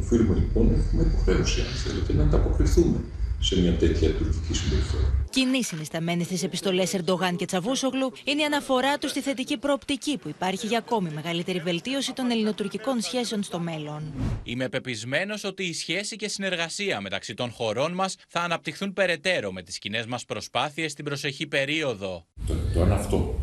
Speaker 46: Οφείλουμε λοιπόν, έχουμε υποχρέωση, αν θέλετε, να ανταποκριθούμε σε μια τέτοια τουρκική συμπεριφορά.
Speaker 44: Κοινή συνισταμένη στις επιστολές Ερντογάν και Τσαβούσογλου είναι η αναφορά του στη θετική προοπτική που υπάρχει για ακόμη μεγαλύτερη βελτίωση των ελληνοτουρκικών σχέσεων στο μέλλον.
Speaker 47: Είμαι πεπισμένος ότι η σχέση και συνεργασία μεταξύ των χωρών μας θα αναπτυχθούν περαιτέρω με τις κοινέ μας προσπάθειες στην προσεχή περίοδο.
Speaker 46: Το, το αν αυτό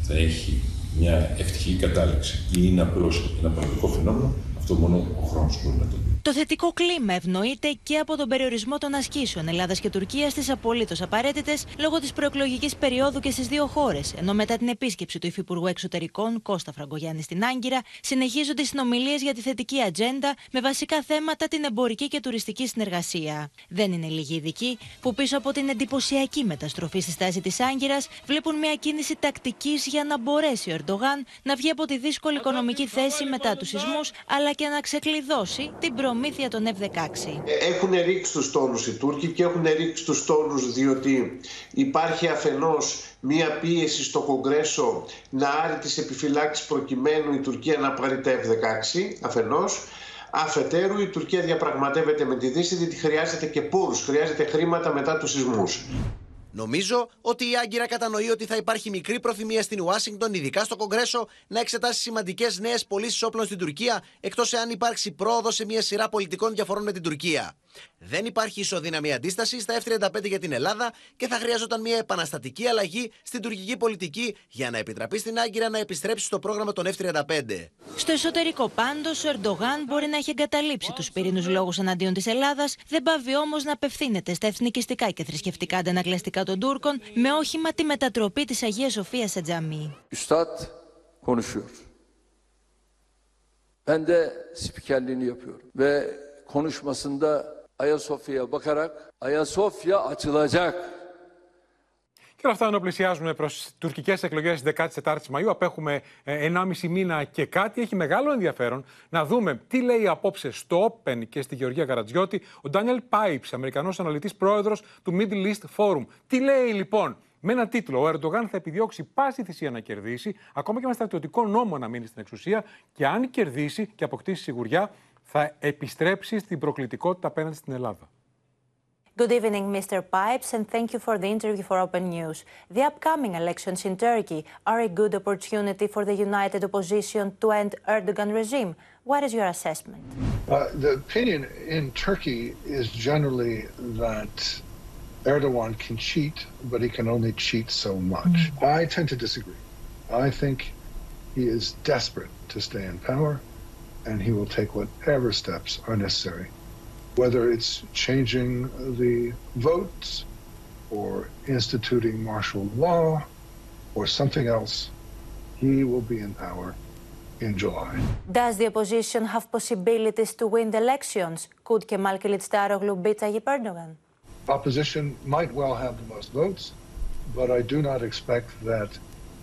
Speaker 46: θα θα έχει μια ευτυχή κατάληξη ή είναι απλώς ένα πραγματικό φαινόμενο, αυτό μόνο ο χρόνος μπορεί να το δει.
Speaker 48: Το θετικό κλίμα ευνοείται και από τον περιορισμό των ασκήσεων Ελλάδας και Τουρκίας στις απολύτως απαραίτητες λόγω της προεκλογικής περίοδου και στις δύο χώρες. Ενώ μετά την επίσκεψη του Υφυπουργού Εξωτερικών Κώστα Φραγκογιάννη στην Άγκυρα, συνεχίζονται οι συνομιλίες για τη θετική ατζέντα με βασικά θέματα την εμπορική και τουριστική συνεργασία. Δεν είναι λίγοι ειδικοί που πίσω από την εντυπωσιακή μεταστροφή στη στάση της Άγκυρας βλέπουν μια κίνηση τακτικής για να μπορέσει ο Ερντογάν να βγει από τη δύσκολη οικονομική θέση μετά τους σεισμούς αλλά και να ξεκλειδώσει την προ προμήθεια των F-16.
Speaker 49: Έχουν ρίξει τους τόνους οι Τούρκοι και έχουν ρίξει τους τόνους διότι υπάρχει αφενός μία πίεση στο Κογκρέσο να άρει τις επιφυλάξεις προκειμένου η Τουρκία να πάρει τα F-16 αφενός. Αφετέρου η Τουρκία διαπραγματεύεται με τη Δύση διότι χρειάζεται και πόρους, χρειάζεται χρήματα μετά τους σεισμούς.
Speaker 50: Νομίζω ότι η Άγκυρα κατανοεί ότι θα υπάρχει μικρή προθυμία στην Ουάσιγκτον, ειδικά στο Κογκρέσο, να εξετάσει σημαντικές νέες πωλήσεις όπλων στην Τουρκία, εκτός εάν υπάρξει πρόοδος σε μια σειρά πολιτικών διαφορών με την Τουρκία. Δεν υπάρχει ισοδύναμη αντίσταση στα F-35 για την Ελλάδα και θα χρειαζόταν μια επαναστατική αλλαγή στην τουρκική πολιτική για να επιτραπεί στην Άγκυρα να επιστρέψει στο πρόγραμμα των F-35.
Speaker 48: Στο εσωτερικό πάντως, ο Ερντογάν μπορεί να έχει εγκαταλείψει τους πυρήνους λόγους εναντίον της Ελλάδας, δεν πάβει όμως να απευθύνεται στα εθνικιστικά και θρησκευτικά αντανακλαστικά των Τούρκων με όχημα τη μετατροπή της Αγίας Σοφίας σε τζαμί.
Speaker 51: Ben de spikerliğini yapıyorum ve konuşmasında Ayasofya'ya bakarak Ayasofya açılacak.
Speaker 2: Και όλα αυτά ενώ πλησιάζουμε προς τουρκικές εκλογές τη 14η Μαου, απέχουμε 1,5 ε, μήνα και κάτι. Έχει μεγάλο ενδιαφέρον να δούμε τι λέει απόψε στο Open και στη Γεωργία Καρατζιώτη ο Ντάνιελ Πάιψ, Αμερικανός αναλυτής πρόεδρος του Middle East Forum. Τι λέει λοιπόν, με ένα τίτλο, ο Ερντογάν θα επιδιώξει πάση θυσία να κερδίσει, ακόμα και με στρατιωτικό νόμο να μείνει στην εξουσία και αν κερδίσει και αποκτήσει σιγουριά, θα επιστρέψει στην προκλητικότητα απέναντι στην Ελλάδα.
Speaker 52: Good evening, Mr. Pipes, and thank you for the interview for Open News. The upcoming elections in Turkey are a good opportunity for the united opposition to end Erdogan regime. What is your assessment?
Speaker 32: Uh, the opinion in Turkey is generally that Erdogan can cheat, but he can only cheat so much. Mm. I tend to disagree. I think he is desperate to stay in power. and he will take whatever steps are necessary, whether it's changing the votes or instituting martial law or something else, he will be in power in July.
Speaker 52: Does the opposition have possibilities to win the elections? Could Kemal Kılıçdaroğlu beat Tayyip Erdogan?
Speaker 32: Opposition might well have the most votes, but I do not expect that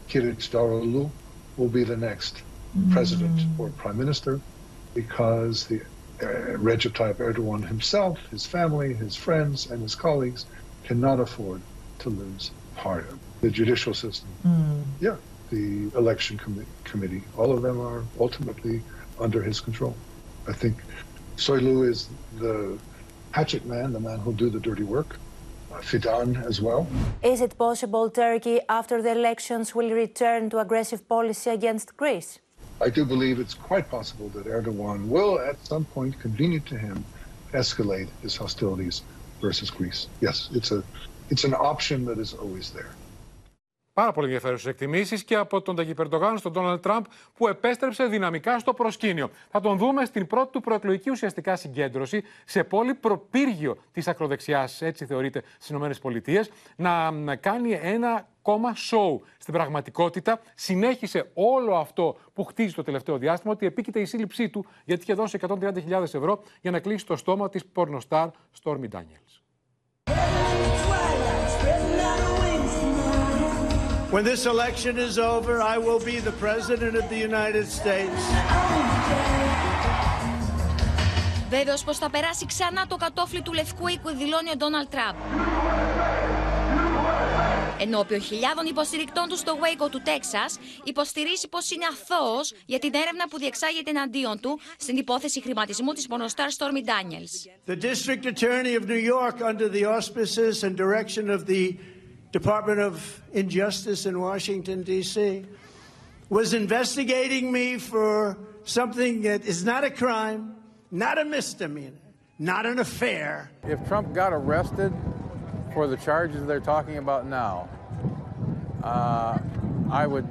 Speaker 32: Kılıçdaroğlu will be the next president or prime minister because the uh, Recep Tayyip Erdogan himself, his family, his friends, and his colleagues cannot afford to lose part of the judicial system. Mm. Yeah, the election com- committee, all of them are ultimately under his control. I think Soylu is the hatchet man, the man who'll do the dirty work. Uh, Fidan as well.
Speaker 52: Is it possible Turkey, after the elections, will return to aggressive policy against Greece?
Speaker 32: I do believe it's quite possible that Erdogan will, at some point convenient to him, escalate his hostilities versus Greece. Yes, it's a it's an option that is always there.
Speaker 2: Πάρα πολύ ενδιαφέρουσες εκτιμήσεις και από τον Ταγί Περντογάν στον Ντόναλτ Τραμπ που επέστρεψε δυναμικά στο προσκήνιο. Θα τον δούμε στην πρώτη του προεκλογική ουσιαστικά συγκέντρωση σε πόλη προπύργιο της ακροδεξιάς, έτσι θεωρείται στις ΗΠΑ, να κάνει ένα κόμμα show. Στην πραγματικότητα συνέχισε όλο αυτό που χτίζει το τελευταίο διάστημα ότι επίκειται η σύλληψή του γιατί είχε δώσει 130.000 ευρώ για να κλείσει το στόμα της πορνοστάρ Stormy Daniels.
Speaker 53: When this election is over, I will be the President of the United States.
Speaker 54: Βέβαιος πως θα περάσει ξανά το κατόφλι του Λευκού Οίκου, δηλώνει ο Ντόναλτ Τραμπ. Ενώπιον χιλιάδων υποστηρικτών του στο Waco του Τέξας, υποστηρίζει πως είναι αθώος για την έρευνα που διεξάγεται εναντίον του στην υπόθεση χρηματισμού της μονοστάρ Stormy Daniels.
Speaker 53: The District Attorney of New York, under the auspices and direction of the Department of Injustice in Washington, D.C., was investigating me for something that is not a crime, not a misdemeanor, not an affair.
Speaker 55: If Trump got arrested for the charges they're talking about now, uh, I would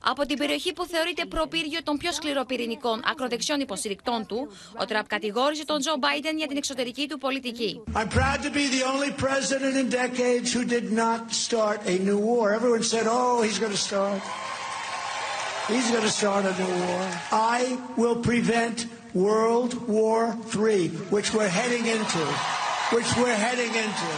Speaker 56: Από την περιοχή που θεωρείται προπύργιο των πιο σκληροπυρηνικών ακροδεξιών υποστηρικτών του, ο Τραμπ κατηγόρησε τον Τζο Μπάιντεν για την εξωτερική του πολιτική.
Speaker 57: I'm proud to be the only president in decades who did not start a new war. Everyone said, oh, he's going to start. He's going to start a new war. I will prevent World War III, which we're heading into. Which we're heading into.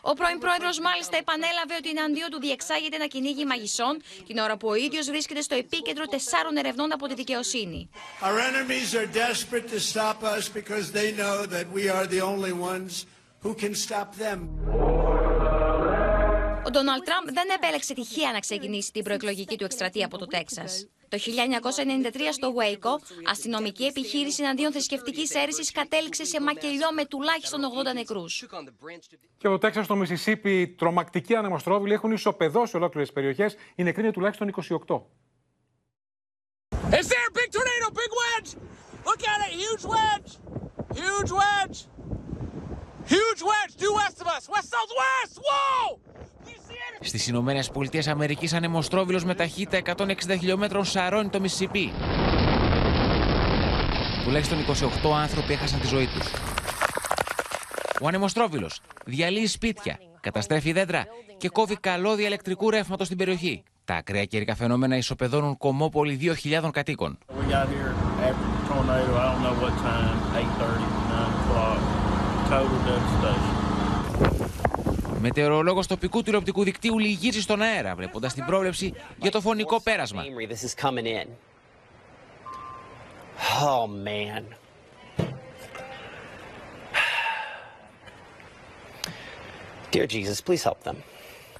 Speaker 56: Ο πρώην πρόεδρος μάλιστα επανέλαβε ότι εναντίον του διεξάγεται ένα κυνήγι μαγισσών την ώρα που ο ίδιος βρίσκεται στο επίκεντρο τεσσάρων ερευνών από τη δικαιοσύνη.
Speaker 57: Our enemies are desperate to stop us because they know that we are the only ones who can stop them.
Speaker 56: Ο Ντόναλτ Τραμπ δεν επέλεξε τυχαία να ξεκινήσει την προεκλογική του εκστρατεία από το Τέξας. Το 1993 στο Waco, αστυνομική επιχείρηση εναντίον θρησκευτικής αίρεσης κατέληξε σε μακελιό με τουλάχιστον 80 νεκρούς.
Speaker 2: Και από το Τέξας στο Μισισίπι, τρομακτικοί ανεμοστρόβιλοι έχουν ισοπεδώσει ολόκληρες περιοχές. Η νεκρή είναι τουλάχιστον 28.
Speaker 58: Is there a big tornado? Big wedge! Look at it! Huge wedge! Huge wedge! Huge wedge due west of us! West southwest! Whoa!
Speaker 59: Στις Ηνωμένες Πολιτείες Αμερικής, ανεμοστρόβιλος με ταχύτητα 160 χιλιόμετρων σαρώνει το Μississippi. Τουλάχιστον 28 άνθρωποι έχασαν τη ζωή τους. Ο ανεμοστρόβιλος διαλύει σπίτια, καταστρέφει δέντρα και κόβει καλώδια ηλεκτρικού ρεύματος στην περιοχή. Τα ακραία καιρικά φαινόμενα ισοπεδώνουν κομμόπολη 2.000 κατοίκων.
Speaker 60: We got here after the tornado, I don't know what time, 8.30, 9 o'clock, total devastation.
Speaker 59: Μετεωρολόγος τοπικού τηλεοπτικού δικτύου λυγίζει στον αέρα, βλέποντας την πρόβλεψη για το φωνικό πέρασμα.
Speaker 61: This is coming in; Oh man. Dear Jesus, please help them.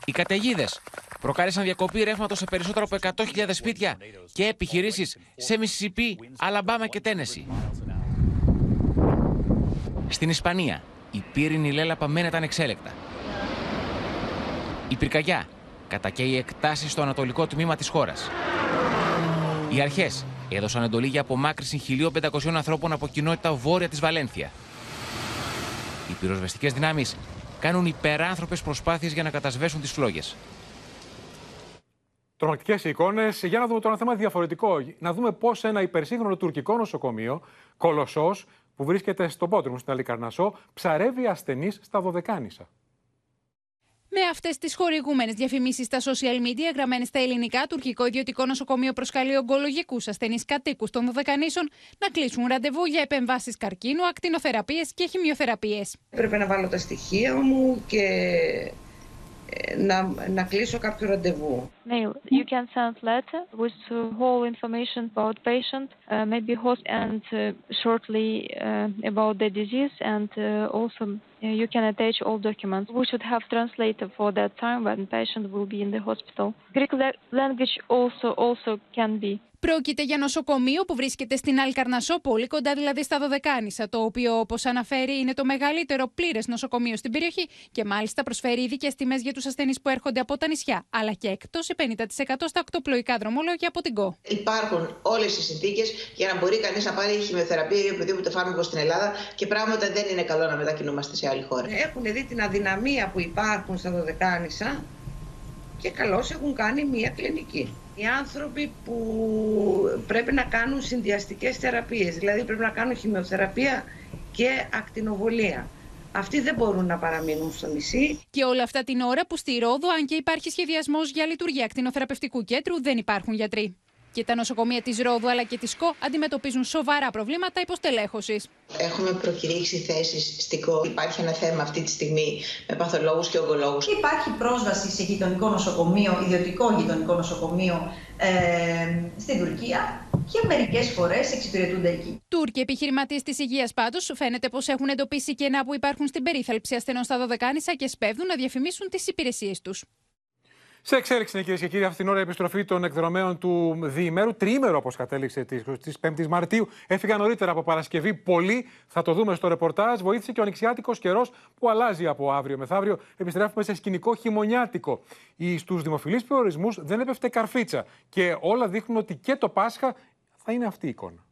Speaker 59: Οι καταιγίδες προκάλεσαν διακοπή ρεύματος σε περισσότερο από 100.000 σπίτια και επιχειρήσεις σε Μississippi, Αλαμπάμα και Τένεση. Στην Ισπανία, η πύρινη λέλαπα μένεται ανεξέλεκτα. Η πυρκαγιά κατακαίει εκτάσεις στο ανατολικό τμήμα της χώρας. Οι αρχές έδωσαν εντολή για απομάκρυνση 1.500 ανθρώπων από κοινότητα βόρεια της Βαλένθια. Οι πυροσβεστικές δυνάμεις κάνουν υπεράνθρωπες προσπάθειες για να κατασβέσουν τις φλόγες.
Speaker 2: Τρομακτικές εικόνες. Για να δούμε τώρα ένα θέμα διαφορετικό. Να δούμε πώς ένα υπερσύγχρονο τουρκικό νοσοκομείο, κολοσσός, που βρίσκεται στο Πότριμο στην Αλικαρνασό, ψαρεύει ασθενείς στα Δωδεκάνησα.
Speaker 62: Με αυτές τις χορηγούμενες διαφημίσεις στα social media, γραμμένες στα ελληνικά, τουρκικό ιδιωτικό νοσοκομείο προσκαλεί ογκολογικούς ασθενείς κατοίκους των Δωδεκανήσων να κλείσουν ραντεβού για επεμβάσεις καρκίνου, ακτινοθεραπείες και χημειοθεραπείες.
Speaker 63: Πρέπει να βάλω τα στοιχεία μου και να, να κλείσω κάποιο ραντεβού.
Speaker 45: Mail. You can send letter with uh, whole information about patient, uh, maybe host and uh, shortly uh, about the disease and uh, also you can attach all documents. We should have translator for that time when patient will be in the hospital. Greek language also also can be.
Speaker 62: Πρόκειται για νοσοκομείο που βρίσκεται στην Αλκαρνασόπολη, κοντά δηλαδή στα Δωδεκάνησα, το οποίο, όπως αναφέρει, είναι το μεγαλύτερο πλήρες νοσοκομείο στην περιοχή και μάλιστα προσφέρει ειδικές τιμές για τους ασθενείς που έρχονται από τα νησιά, αλλά και εκτόσει 50% στα οκτωπλοϊκά δρομολόγια από την ΚΟ.
Speaker 63: Υπάρχουν όλες οι συνθήκες για να μπορεί κανείς να πάρει χημειοθεραπεία ή οποιοδήποτε φάρμακο στην Ελλάδα και πράγματα δεν είναι καλό να μετακινούμαστε σε άλλη χώρα. Έχουν δει την αδυναμία που υπάρχουν στα Δωδεκάνησα και καλώς έχουν κάνει μία κλινική. Οι άνθρωποι που πρέπει να κάνουν συνδυαστικές θεραπείες, δηλαδή πρέπει να κάνουν χημειοθεραπεία και ακτινοβολία. Αυτοί δεν μπορούν να παραμείνουν στο νησί.
Speaker 62: Και όλα αυτά την ώρα που στη Ρόδο, αν και υπάρχει σχεδιασμός για λειτουργία ακτινοθεραπευτικού κέντρου, δεν υπάρχουν γιατροί. Και τα νοσοκομεία της Ρόδου αλλά και της ΚΟ αντιμετωπίζουν σοβαρά προβλήματα υποστελέχωσης.
Speaker 63: Έχουμε προκηρύξει θέσεις στην ΚΟ. Υπάρχει ένα θέμα αυτή τη στιγμή με παθολόγους και ογκολόγους.
Speaker 64: Υπάρχει πρόσβαση σε γειτονικό νοσοκομείο, ιδιωτικό γειτονικό νοσοκομείο ε, στην Τουρκία και μερικές φορές εξυπηρετούνται εκεί.
Speaker 62: Τούρκοι επιχειρηματίες της υγείας πάντως φαίνεται πως έχουν εντοπίσει κενά που υπάρχουν στην περίθαλψη ασθενών στα Δωδεκάνησα και σπέβδουν να διαφημίσουν τις υπηρεσίες τους.
Speaker 2: Σε εξέλιξη, κυρίες και κύριοι, αυτήν την ώρα επιστροφή των εκδρομέων του διημέρου. Τριήμερο, όπως κατέληξε τη 5η Μαρτίου. Έφυγαν νωρίτερα από Παρασκευή. Πολλοί θα το δούμε στο ρεπορτάζ. Βοήθησε και ο ανοιξιάτικος καιρός που αλλάζει από αύριο μεθαύριο. Επιστρέφουμε σε σκηνικό χειμωνιάτικο. Στους δημοφιλείς προορισμούς δεν έπεφτε καρφίτσα. Και όλα δείχνουν ότι και το Πάσχα θα είναι αυτή η εικόνα.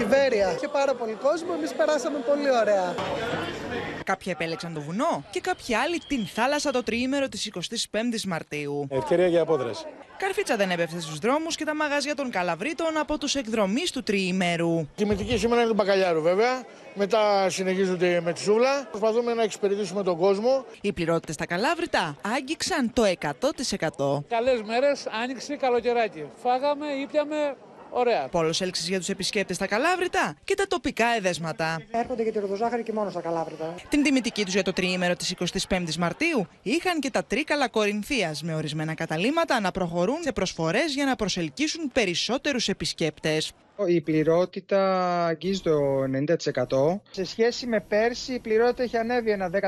Speaker 64: Τη Βέρεια. Είχε πάρα πολύ κόσμο, εμείς περάσαμε πολύ ωραία.
Speaker 65: Κάποιοι επέλεξαν το βουνό και κάποιοι άλλοι την θάλασσα το τριήμερο της 25η Μαρτίου.
Speaker 66: Ευκαιρία για απόδραση.
Speaker 65: Καρφίτσα δεν έπεφτε στους δρόμους και τα μαγαζιά των Καλαβρίτων από τους εκδρομή του τριήμερου.
Speaker 66: Τιμητική σήμερα είναι του μπακαλιάρου βέβαια. Μετά συνεχίζονται με τη σούβλα. Προσπαθούμε να εξυπηρετήσουμε τον κόσμο.
Speaker 65: Οι πληρότητες στα Καλάβρητα άγγιξαν το 100%.
Speaker 66: Καλές μέρες, άνοιξε καλοκαιράκι. Φάγαμε, ήπιαμε, Ωραία.
Speaker 65: Πόλος έλξης για τους επισκέπτες στα Καλάβρητα και τα τοπικά εδέσματα.
Speaker 64: Έρχονται για τη ροδοζάχαρη και μόνο στα Καλάβρητα.
Speaker 65: Την τιμητική τους για το τριήμερο της 25η Μαρτίου είχαν και τα τρίκαλα Κορινθίας με ορισμένα καταλήμματα να προχωρούν σε προσφορές για να προσελκύσουν περισσότερους επισκέπτες.
Speaker 64: Η πληρότητα αγγίζει το 90%. Σε σχέση με πέρσι, η πληρότητα έχει ανέβει ένα 10-15%.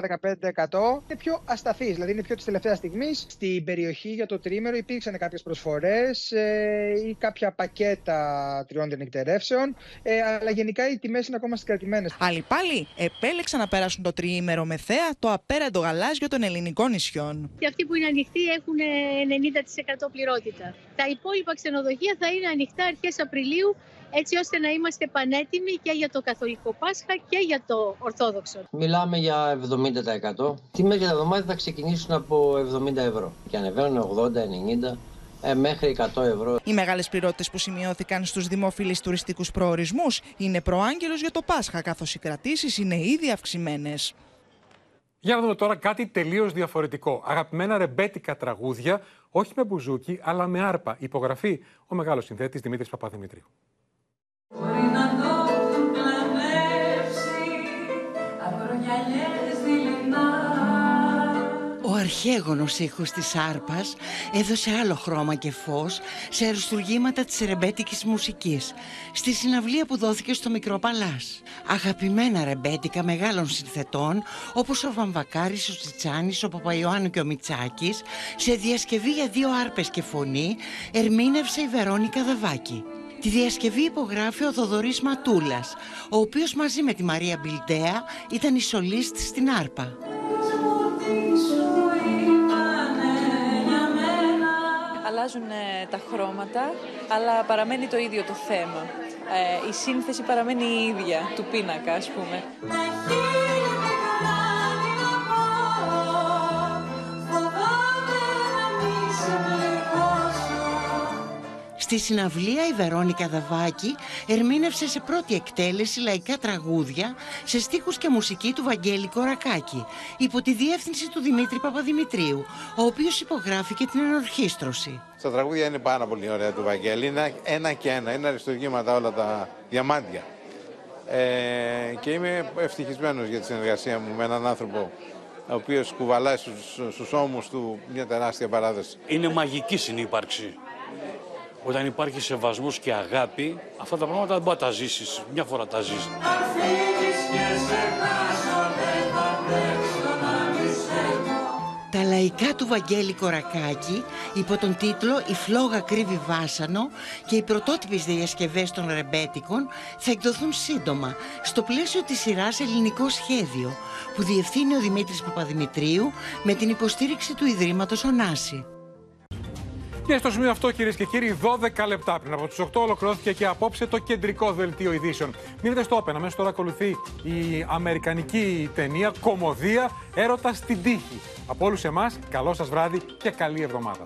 Speaker 64: Είναι πιο ασταθής, δηλαδή είναι πιο της τελευταίας στιγμής. Στην περιοχή για το τρίμερο υπήρξαν κάποιες προσφορές ε, ή κάποια πακέτα τριών νυχτερεύσεων. Ε, αλλά γενικά οι τιμές είναι ακόμα συγκρατημένες.
Speaker 65: Άλλοι πάλι επέλεξαν να περάσουν το τριήμερο με θέα το απέραντο γαλάζιο των ελληνικών νησιών.
Speaker 67: Και αυτοί που είναι ανοιχτοί έχουν 90% πληρότητα. Τα υπόλοιπα ξενοδοχεία θα είναι ανοιχτά αρχές Απριλίου έτσι ώστε να είμαστε πανέτοιμοι και για το καθολικό Πάσχα και για το Ορθόδοξο.
Speaker 68: Μιλάμε για 70%. Τιμές για τα δωμάτια θα ξεκινήσουν από 70 ευρώ και ανεβαίνουν 80, 90 ε, μέχρι 100 ευρώ.
Speaker 65: Οι μεγάλες πληρότητες που σημειώθηκαν στους δημόφιλους τουριστικούς προορισμούς είναι προάγγελος για το Πάσχα, καθώς οι κρατήσεις είναι ήδη αυξημένες.
Speaker 2: Για να δούμε τώρα κάτι τελείως διαφορετικό. Αγαπημένα ρεμπέτικα τραγούδια, όχι με μπουζούκι, αλλά με άρπα. Υπογραφή ο μεγάλος συνθέτης Δημήτρης Παπαδημητρίου.
Speaker 69: Μπορεί να το πλανεύσει αγρογιαλιές δειλινά
Speaker 59: Ο αρχαίγονος ήχος της άρπας έδωσε άλλο χρώμα και φως σε αριστουργήματα της ρεμπέτικης μουσικής στη συναυλία που δόθηκε στο Μικρό Παλάς. Αγαπημένα ρεμπέτικα μεγάλων συνθετών όπως ο Βαμβακάρης, ο Τσιτσάνης, ο Παπαϊωάννου και ο Μιτσάκης σε διασκευή για δύο άρπες και φωνή ερμήνευσε η Βερόνικα Δαβάκη. Τη διασκευή υπογράφει ο Θοδωρής Ματούλας, ο οποίος μαζί με τη Μαρία Μπιλτέα ήταν η σολίστ στην άρπα.
Speaker 70: Αλλάζουν ε, τα χρώματα, αλλά παραμένει το ίδιο το θέμα. Ε, η σύνθεση παραμένει η ίδια του πίνακα, ας πούμε.
Speaker 59: Στη συναυλία η Βερόνικα Δαβάκη ερμήνευσε σε πρώτη εκτέλεση λαϊκά τραγούδια σε στίχους και μουσική του Βαγγέλη Κορακάκη υπό τη διεύθυνση του Δημήτρη Παπαδημητρίου ο οποίος υπογράφηκε την ενορχίστρωση.
Speaker 55: Στα τραγούδια είναι πάρα πολύ ωραία του Βαγγέλη, είναι ένα και ένα, είναι αριστουργήματα όλα τα διαμάντια. Ε, και είμαι ευτυχισμένος για τη συνεργασία μου με έναν άνθρωπο ο οποίος κουβαλάει στους, στους ώμους του μια τεράστια παράδοση.
Speaker 71: Είναι μαγική συνύπαρξη όταν υπάρχει σεβασμός και αγάπη, αυτά τα πράγματα δεν μπορεί να τα ζήσεις. Μια φορά τα ζεις.
Speaker 59: Τα λαϊκά του Βαγγέλη Κορακάκη υπό τον τίτλο «Η φλόγα κρύβει βάσανο» και οι πρωτότυπες διασκευές των ρεμπέτικων θα εκδοθούν σύντομα στο πλαίσιο της σειράς «Ελληνικό Σχέδιο» που διευθύνει ο Δημήτρης Παπαδημητρίου με την υποστήριξη του Ιδρύματος Ωνάση.
Speaker 2: Και στο σημείο αυτό, κυρίες και κύριοι, 12 λεπτά πριν από τις 8 ολοκληρώθηκε και απόψε το κεντρικό δελτίο ειδήσεων. Μείνετε στο όπεν. Αμέσω τώρα ακολουθεί η αμερικανική ταινία, κομμωδία, έρωτας στην τύχη. Από όλους εμάς, καλό σας βράδυ και καλή εβδομάδα.